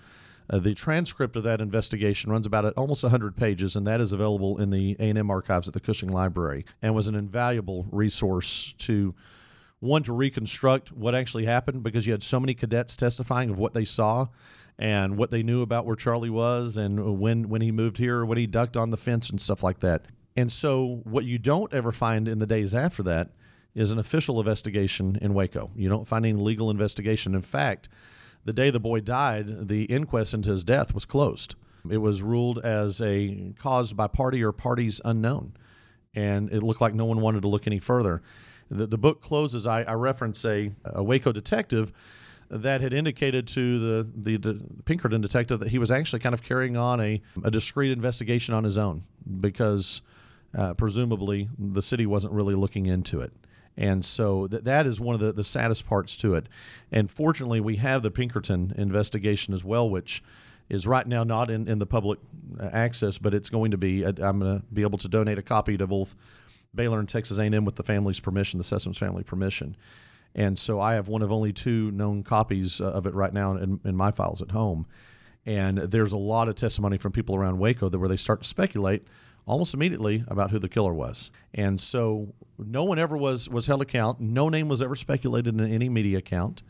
uh, the transcript of that investigation runs about almost 100 pages, and that is available in the A&M archives at the Cushing Library, and was an invaluable resource to one to reconstruct what actually happened because you had so many cadets testifying of what they saw and what they knew about where Charlie was and when when he moved here, when he ducked on the fence and stuff like that. And so, what you don't ever find in the days after that is an official investigation in Waco. You don't find any legal investigation. In fact, the day the boy died, the inquest into his death was closed. It was ruled as a caused by party or parties unknown, and it looked like no one wanted to look any further. The, the book closes. I, I reference a, a Waco detective that had indicated to the, the, the, Pinkerton detective that he was actually kind of carrying on a, a discreet investigation on his own because uh, presumably the city wasn't really looking into it. And so th- that is one of the, the saddest parts to it. And fortunately, we have the Pinkerton investigation as well, which is right now not in, in the public uh, access, but it's going to be. Uh, I'm going to be able to donate a copy to both Baylor and Texas A&M with the family's permission, the Sessums family permission. And so I have one of only two known copies uh, of it right now in, in my files at home. And there's a lot of testimony from people around Waco that where they start to speculate almost immediately about who the killer was. And so no one ever was was held account. No name was ever speculated in any media account.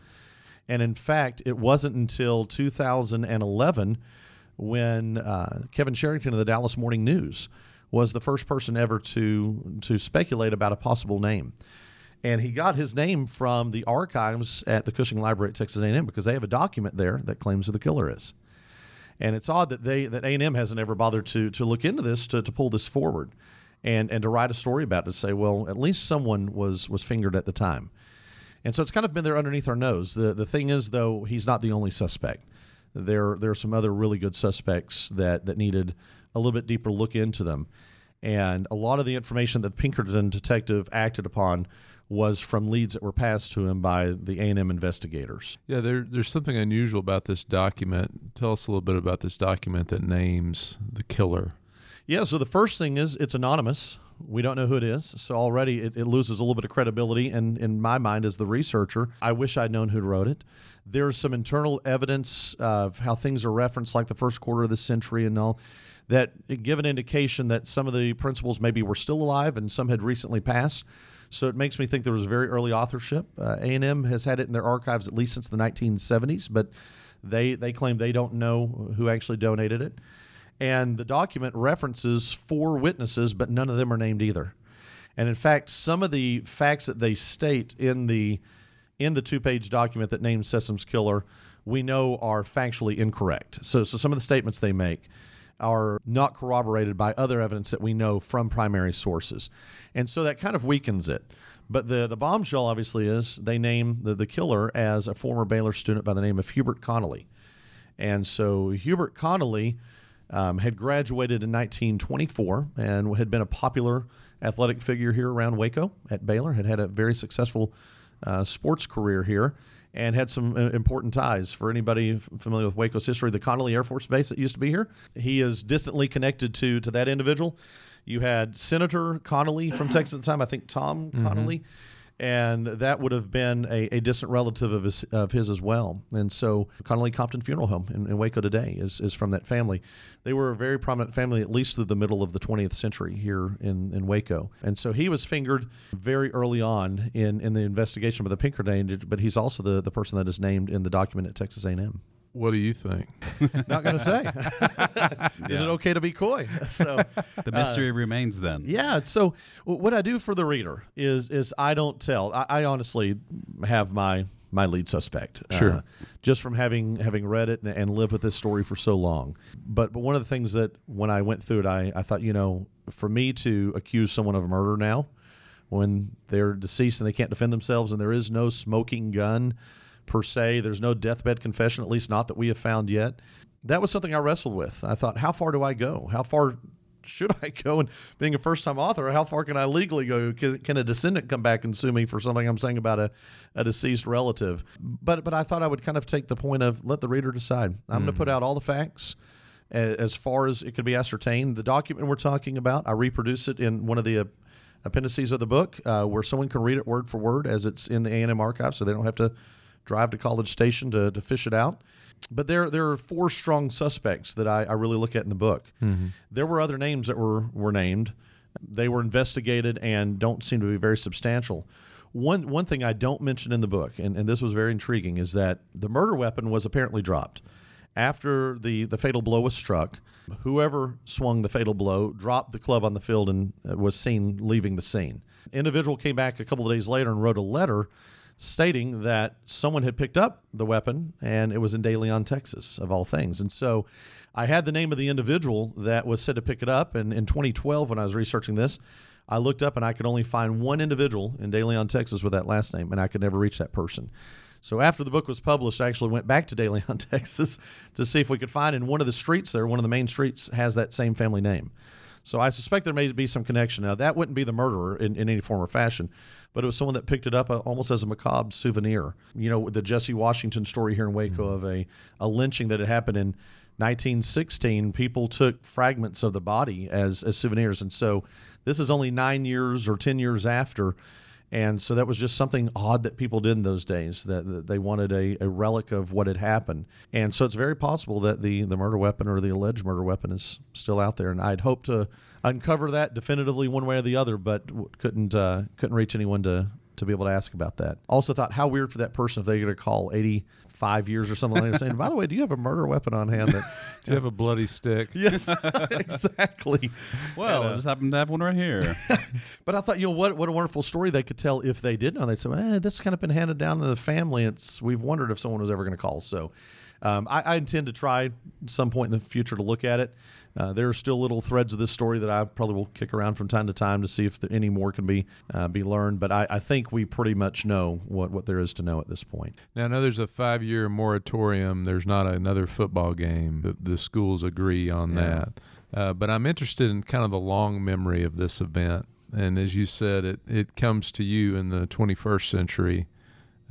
And in fact, it wasn't until 2011 when uh, Kevin Sherrington of the Dallas Morning News was the first person ever to to speculate about a possible name. And he got his name from the archives at the Cushing Library at Texas A&M because they have a document there that claims who the killer is. And it's odd that they that A&M hasn't ever bothered to to look into this to, to pull this forward and and to write a story about it to say, well, at least someone was was fingered at the time. And so it's kind of been there underneath our nose. The the thing is though, he's not the only suspect. There there are some other really good suspects that that needed a little bit deeper look into them. And a lot of the information that Pinkerton detective acted upon was from leads that were passed to him by the A&M investigators. Yeah, there, there's something unusual about this document. Tell us a little bit about this document that names the killer. Yeah, so the first thing is it's anonymous. We don't know who it is. So already it, it loses a little bit of credibility. And in my mind, as the researcher, I wish I'd known who wrote it. There's some internal evidence of how things are referenced, like the first quarter of the century and all, that give an indication that some of the principals maybe were still alive and some had recently passed. So it makes me think there was very early authorship. Uh, A&M has had it in their archives at least since the 1970s, but they they claim they don't know who actually donated it. And the document references four witnesses, but none of them are named either. And in fact, some of the facts that they state in the in the two-page document that names Sessums' killer, we know are factually incorrect. So, so some of the statements they make are not corroborated by other evidence that we know from primary sources. And so that kind of weakens it. But the, the bombshell obviously is they name the, the killer as a former Baylor student by the name of Hubert Connally. And so Hubert Connally um, had graduated in 1924 and had been a popular athletic figure here around Waco at Baylor, had had a very successful uh, sports career here and had some uh, important ties. For anybody familiar with Waco's history, the Connally Air Force Base that used to be here, he is distantly connected to to that individual. You had Senator Connally from Texas at the time, I think Tom mm-hmm. Connally, and that would have been a, a, distant relative of his, of his as well. And so Connally Compton Funeral Home in, in, Waco today is, is from that family. They were a very prominent family, at least through the middle of the 20th century here in, in Waco. And so he was fingered very early on in, in the investigation by the Pinkerton, but he's also the, the person that is named in the document at Texas A&M. What do you think? [laughs] Not going to say. [laughs] Is it okay to be coy? [laughs] So the mystery uh, remains. Then, yeah. So what I do for the reader is is I don't tell. I, I honestly have my my lead suspect. Uh, sure. Uh, just from having having read it and, and, lived with this story for so long. But but one of the things that when I went through it, I, I thought, you know, for me to accuse someone of murder now, when they're deceased and they can't defend themselves, and there is no smoking gun per se. There's no deathbed confession, at least not that we have found yet. That was something I wrestled with. I thought, how far do I go? How far should I go? And being a first time author, how far can I legally go? Can, can, a descendant come back and sue me for something I'm saying about a, a deceased relative? But but I thought I would kind of take the point of let the reader decide. I'm mm. going to put out all the facts as far as it could be ascertained. The document we're talking about, I reproduce it in one of the uh, appendices of the book uh, where someone can read it word for word as it's in the A&M archive so they don't have to drive to College Station to, to fish it out. But there, there are four strong suspects that I, I really look at in the book. Mm-hmm. There were other names that were, were named. They were investigated and don't seem to be very substantial. One, one thing I don't mention in the book, and, and this was very intriguing, is that the murder weapon was apparently dropped. After the, the fatal blow was struck, whoever swung the fatal blow dropped the club on the field and uh, was seen leaving the scene. Individual came back a couple of days later and wrote a letter stating that someone had picked up the weapon and it was in De Leon, Texas, of all things. And so I had the name of the individual that was said to pick it up. And in 2012, when I was researching this, I looked up and I could only find one individual in De Leon, Texas with that last name, and I could never reach that person. So after the book was published, I actually went back to De Leon, [laughs] Texas to see if we could find in one of the streets there, one of the main streets has that same family name. So I suspect there may be some connection. Now, that wouldn't be the murderer in, in any form or fashion, but it was someone that picked it up uh, almost as a macabre souvenir. You know, the Jesse Washington story here in Waco mm-hmm. of a, a lynching that had happened in 1916, people took fragments of the body as, as souvenirs. And so this is only nine years or 10 years after. And so that was just something odd that people did in those days, that, that they wanted a, a relic of what had happened. And so it's very possible that the, the murder weapon or the alleged murder weapon is still out there. And I'd hope to uncover that definitively one way or the other, but couldn't, uh, couldn't reach anyone to, to be able to ask about that. Also thought how weird for that person if they get a call 85 years or something like that saying, [laughs] by the way, do you have a murder weapon on hand that [laughs] Do you have a bloody stick? [laughs] Yes, exactly. Well, And, I uh, just happen to have one right here. But I thought, you know, what what a wonderful story they could tell if they did know. They'd say, eh, this kind of been handed down to the family. It's we've wondered if someone was ever going to call. So um, I, I intend to try some point in the future to look at it. Uh, there are still little threads of this story that I probably will kick around from time to time to see if there, any more can be uh, be learned. But I, I think we pretty much know what, what there is to know at this point. Now, I know there's a five year moratorium. There's not another football game. The, the schools agree on Yeah. that. Uh, but I'm interested in kind of the long memory of this event. And as you said, it, it comes to you in the 21st century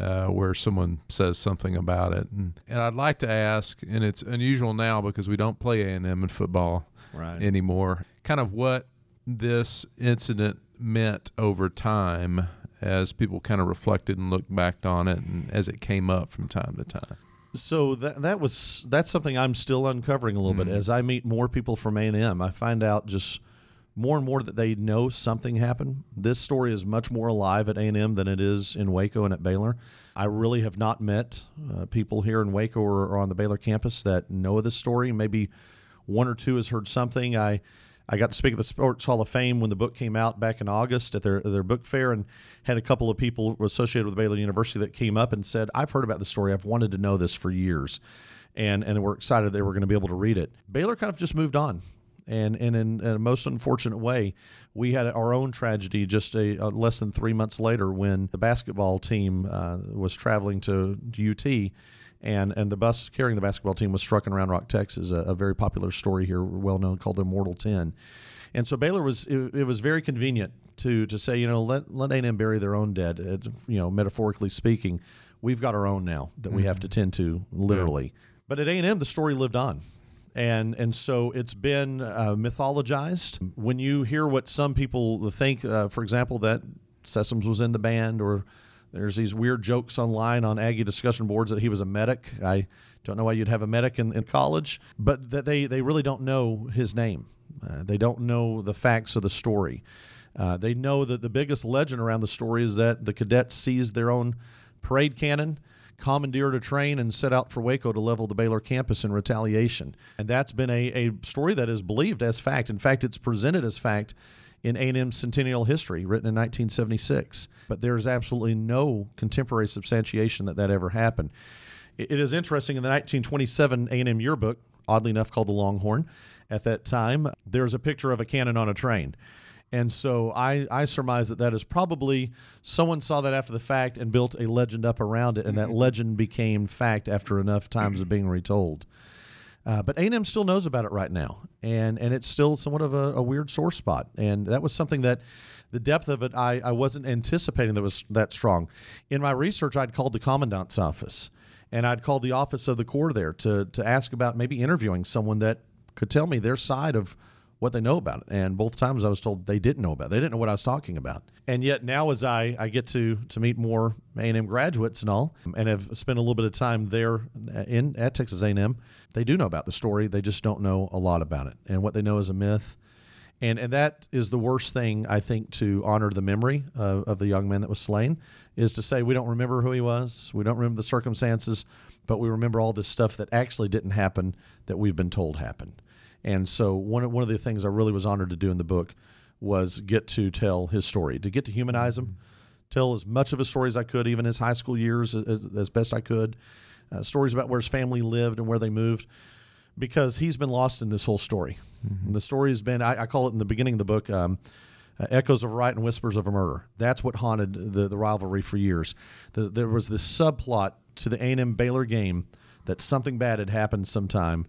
uh, where someone says something about it. And, and I'd like to ask, and it's unusual now because we don't play A&M in football Right. anymore, kind of what this incident meant over time as people kind of reflected and looked back on it and as it came up from time to time. So that that was that's something I'm still uncovering a little bit as I meet more people from A and M. I find out just more and more that they know something happened. This story is much more alive at A and M than it is in Waco and at Baylor. I really have not met uh, people here in Waco or, or on the Baylor campus that know of this story. Maybe one or two has heard something. I I got to speak at the Sports Hall of Fame when the book came out back in August at their their book fair, and had a couple of people associated with Baylor University that came up and said, "I've heard about the story. I've wanted to know this for years," and and we're excited they were going to be able to read it. Baylor kind of just moved on, and and in, a most unfortunate way, we had our own tragedy just a, uh less than three months later when the basketball team uh, was traveling to UT and and the bus carrying the basketball team was struck in Round Rock, Texas, a, a very popular story here, well known, called the Immortal Ten. And so Baylor was it, it was very convenient to to say, you know, let let A&M bury their own dead. It, you know, metaphorically speaking, we've got our own now that we have to tend to literally. But at A&M, the story lived on. And and so it's been uh, mythologized. When you hear what some people think, uh, for example, that Sessums was in the band, or there's these weird jokes online on Aggie discussion boards that he was a medic. I don't know why you'd have a medic in, in college, but that they, they really don't know his name. Uh, they don't know the facts of the story. Uh, they know that the biggest legend around the story is that the cadets seized their own parade cannon, commandeered a train, and set out for Waco to level the Baylor campus in retaliation. And that's been a, a story that is believed as fact. In fact, it's presented as fact in A&M Centennial History, written in 1976. But there is absolutely no contemporary substantiation that that ever happened. It, it is interesting in the 1927 A&M yearbook, oddly enough called the Longhorn, at that time, there's a picture of a cannon on a train. And so I, I surmise that that is probably someone saw that after the fact and built a legend up around it, and that legend became fact after enough times of being retold. Uh, but A&M still knows about it right now, and and it's still somewhat of a, a weird sore spot. And that was something that the depth of it I, I wasn't anticipating that was that strong. In my research, I'd called the commandant's office, and I'd called the office of the corps there to to ask about maybe interviewing someone that could tell me their side of what they know about it. And both times I was told they didn't know about it. They didn't know what I was talking about. And yet now as I, I get to, to meet more A&M graduates and all, and have spent a little bit of time there in at Texas A&M, they do know about the story. They just don't know a lot about it. And what they know is a myth. And, and that is the worst thing, I think, to honor the memory of, of the young man that was slain, is to say we don't remember who he was, we don't remember the circumstances, but we remember all this stuff that actually didn't happen that we've been told happened. And so one of, one of the things I really was honored to do in the book was get to tell his story, to get to humanize him, tell as much of his story as I could, even his high school years as, as best I could, uh, stories about where his family lived and where they moved, because he's been lost in this whole story. And the story has been, I, I call it in the beginning of the book, um, uh, echoes of a right and whispers of a murder. That's what haunted the, the rivalry for years. The, there was this subplot to the A&M Baylor game that something bad had happened sometime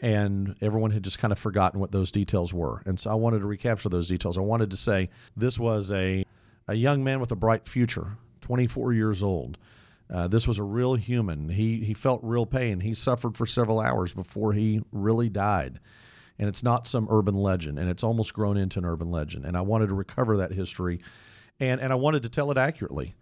and everyone had just kind of forgotten what those details were. And so I wanted to recapture those details. I wanted to say this was a, a young man with a bright future, 24 years old. Uh, this was a real human. He, he felt real pain. He suffered for several hours before he really died. And it's not some urban legend, and it's almost grown into an urban legend. And I wanted to recover that history and and I wanted to tell it accurately.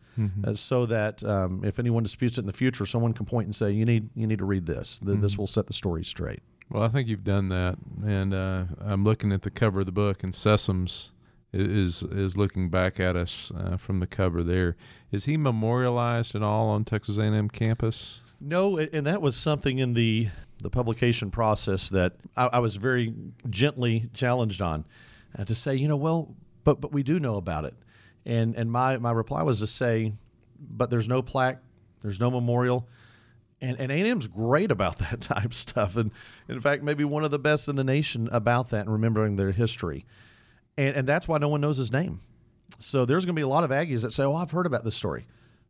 Uh, so that um, if anyone disputes it in the future, someone can point and say, "You need you need to read this. Th- This will set the story straight." Well, I think you've done that, and uh, I'm looking at the cover of the book, and Sessums is is looking back at us uh, from the cover. There is he memorialized at all on Texas A&M campus? No, and that was something in the the publication process that I, I was very gently challenged on uh, to say, you know, well, but but we do know about it, and and my my reply was to say, but there's no plaque, there's no memorial. And, and A&M's great about [laughs] that type stuff, and in fact, maybe one of the best in the nation about that and remembering their history, and and that's why no one knows his name. So there's going to be a lot of Aggies that say, "Oh, I've heard about this story,"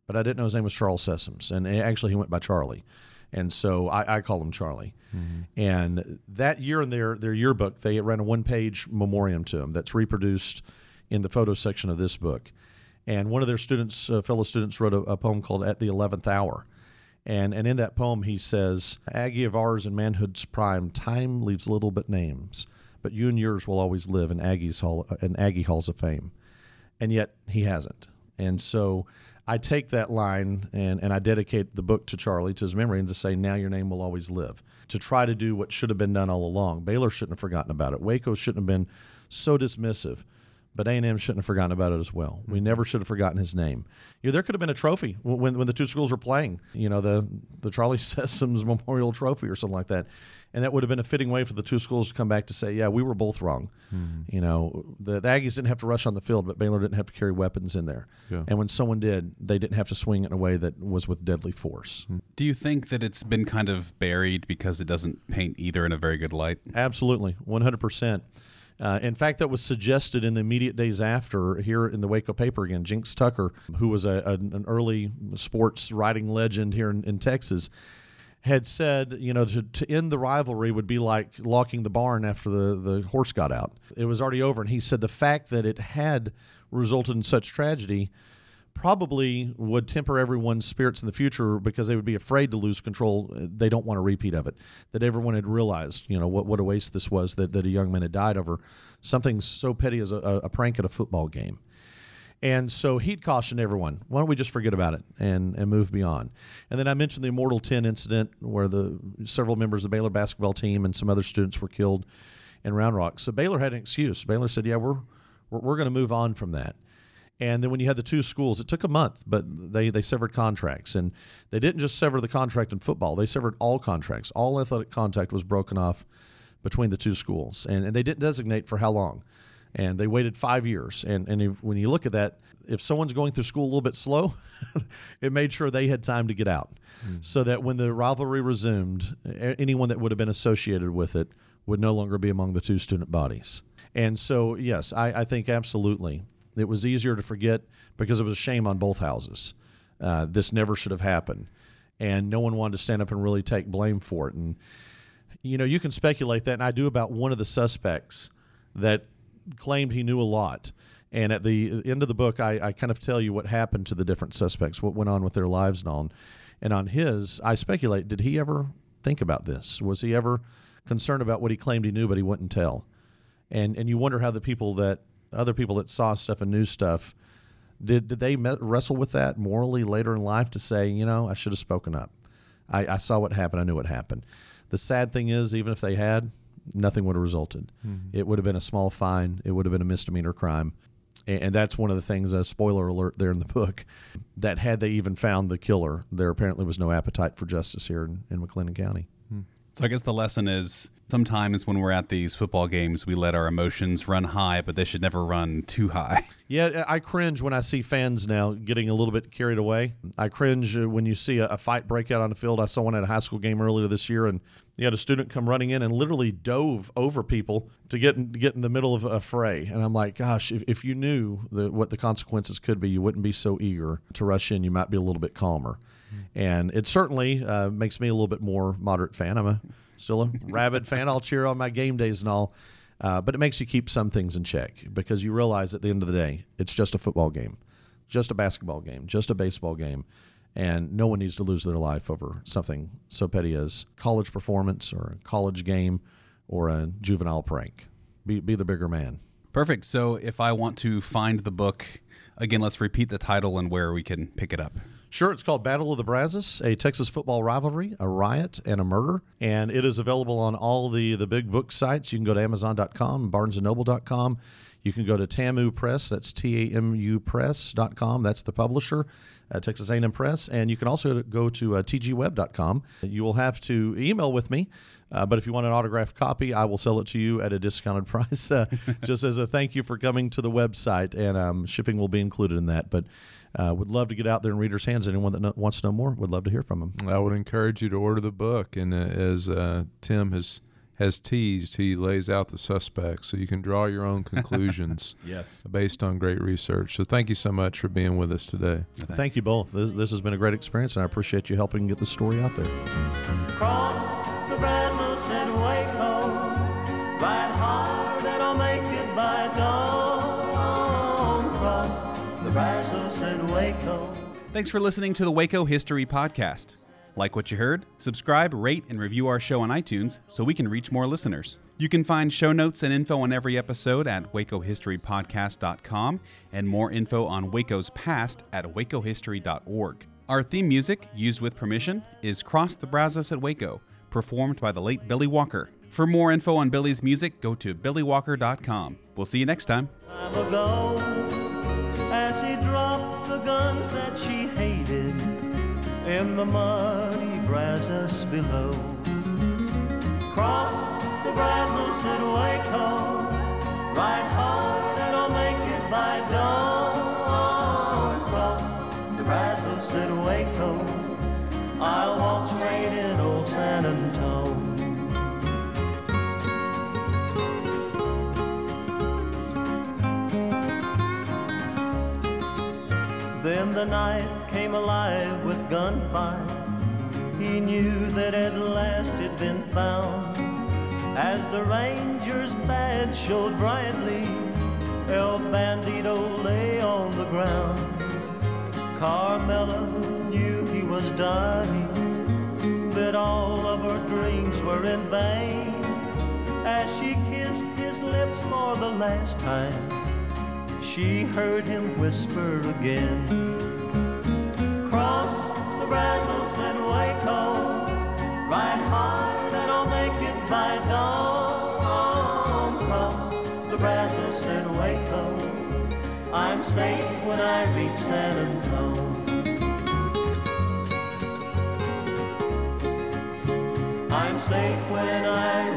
but I didn't know his name was Charles Sessums, and actually he went by Charlie, and so I, I call him Charlie. And that year in their their yearbook, they ran a one page memoriam to him that's reproduced in the photo section of this book. And one of their students, uh, fellow students, wrote a, a poem called "At the Eleventh Hour." And, and in that poem, he says, Aggie of ours in manhood's prime, time leaves little but names, but you and yours will always live in Aggie's hall, uh, in Aggie halls of fame. And yet he hasn't. And so I take that line and, and I dedicate the book to Charlie, to his memory, and to say, now your name will always live. To try to do what should have been done all along. Baylor shouldn't have forgotten about it. Waco shouldn't have been so dismissive but A&M shouldn't have forgotten about it as well. We mm-hmm. never should have forgotten his name. You know, there could have been a trophy when, when the two schools were playing. You know, the the Charlie [laughs] Sessums Memorial Trophy or something like that, and that would have been a fitting way for the two schools to come back to say, yeah, we were both wrong. Mm-hmm. You know, the, the Aggies didn't have to rush on the field, but Baylor didn't have to carry weapons in there. Yeah. And when someone did, they didn't have to swing it in a way that was with deadly force. Mm-hmm. Do you think that it's been kind of buried because it doesn't paint either in a very good light? Absolutely, 100%. Uh, in fact, that was suggested in the immediate days after here in the Waco paper again. Jinx Tucker, who was a, a- an early sports writing legend here in, in Texas, had said, you know, to, to end the rivalry would be like locking the barn after the, the horse got out. It was already over. And he said the fact that it had resulted in such tragedy probably would temper everyone's spirits in the future because they would be afraid to lose control. They don't want a repeat of it. That everyone had realized, you know, what, what a waste this was that, that a young man had died over something so petty as a, a prank at a football game. And so he'd caution everyone, why don't we just forget about it and, and move beyond? And then I mentioned the Immortal 10 incident where the several members of the Baylor basketball team and some other students were killed in Round Rock. So Baylor had an excuse. Baylor said, yeah, we're, we're, we're going to move on from that. And then when you had the two schools, it took a month, but they, they severed contracts. And they didn't just sever the contract in football, they severed all contracts. All athletic contact was broken off between the two schools. And, and they didn't designate for how long. And they waited five years. And, and if, when you look at that, if someone's going through school a little bit slow, [laughs] it made sure they had time to get out. Hmm. So that when the rivalry resumed, anyone that would have been associated with it would no longer be among the two student bodies. And so, yes, I, I think absolutely. It was easier to forget because it was a shame on both houses. Uh, this never should have happened. And no one wanted to stand up and really take blame for it. And, you know, you can speculate that, and I do about one of the suspects that claimed he knew a lot. And at the end of the book, I, I kind of tell you what happened to the different suspects, what went on with their lives and all. And on his, I speculate, did he ever think about this? Was he ever concerned about what he claimed he knew, but he wouldn't tell? And and you wonder how the people that other people that saw stuff and knew stuff did did they met, wrestle with that morally later in life to say, you know, I should have spoken up. I, I saw what happened. I knew what happened. The sad thing is, even if they had, nothing would have resulted. Mm-hmm. It would have been a small fine. It would have been a misdemeanor crime. And, and that's one of the things, a spoiler alert there in the book, that had they even found the killer, there apparently was no appetite for justice here in, in McLennan County. Hmm. So I guess the lesson is sometimes when we're at these football games, we let our emotions run high, but they should never run too high. [laughs] Yeah, I cringe when I see fans now getting a little bit carried away. I cringe uh, when you see a, a fight break out on the field. I saw one at a high school game earlier this year, and you had a student come running in and literally dove over people to get in, get in the middle of a fray. And I'm like, gosh, if, if you knew the, what the consequences could be, you wouldn't be so eager to rush in. You might be a little bit calmer. And it certainly uh, makes me a little bit more moderate fan. I'm a still a rabid fan. I'll cheer on my game days and all. Uh, but it makes you keep some things in check because you realize at the end of the day, it's just a football game, just a basketball game, just a baseball game. And no one needs to lose their life over something so petty as college performance or a college game or a juvenile prank. Be, be the bigger man. Perfect. So if I want to find the book, Again, let's repeat the title and where we can pick it up. Sure, it's called Battle of the Brazos, a Texas football rivalry, a riot, and a murder. And it is available on all the, the big book sites. You can go to Amazon.com, BarnesandNoble.com. You can go to TAMU Press, that's T-A-M-U Press.com, that's the publisher, uh, Texas A&M Press. And you can also go to uh, TGWeb.com. You will have to email with me, uh, but if you want an autographed copy, I will sell it to you at a discounted [laughs] price, uh, just as a thank you for coming to the website. And um, shipping will be included in that. But uh, would love to get out there in readers' hands. Anyone that know, wants to know more, would love to hear from them. I would encourage you to order the book, and uh, as uh, Tim has has teased, he lays out the suspects, so you can draw your own [laughs] conclusions. Yes. based on great research. So thank you so much for being with us today. Thank you both. This, this has been a great experience, and I appreciate you helping get the story out there. Cross Waco. Thanks for listening to the Waco History Podcast. Like what you heard? Subscribe, rate, and review our show on iTunes so we can reach more listeners. You can find show notes and info on every episode at wacohistorypodcast.com and more info on Waco's past at wacohistory.org. Our theme music, used with permission, is Cross the Brazos at Waco, performed by the late Billy Walker. For more info on Billy's music, go to billywalker.com. We'll see you next time. The muddy Brazos below. Cross the Brazos at Waco, ride hard and I'll make it by dawn. Cross the Brazos in Waco, I'll walk straight in old San Antone. Then the night alive with gunfire. He knew that at last it'd been found. As the ranger's badge showed brightly, El Bandito lay on the ground. Carmela knew he was dying, that all of her dreams were in vain. As she kissed his lips for the last time, she heard him whisper again. Cross the Brazos and Waco, ride hard and I'll make it by dawn. Cross the Brazos and Waco, I'm safe when I reach San Antone. I'm safe when I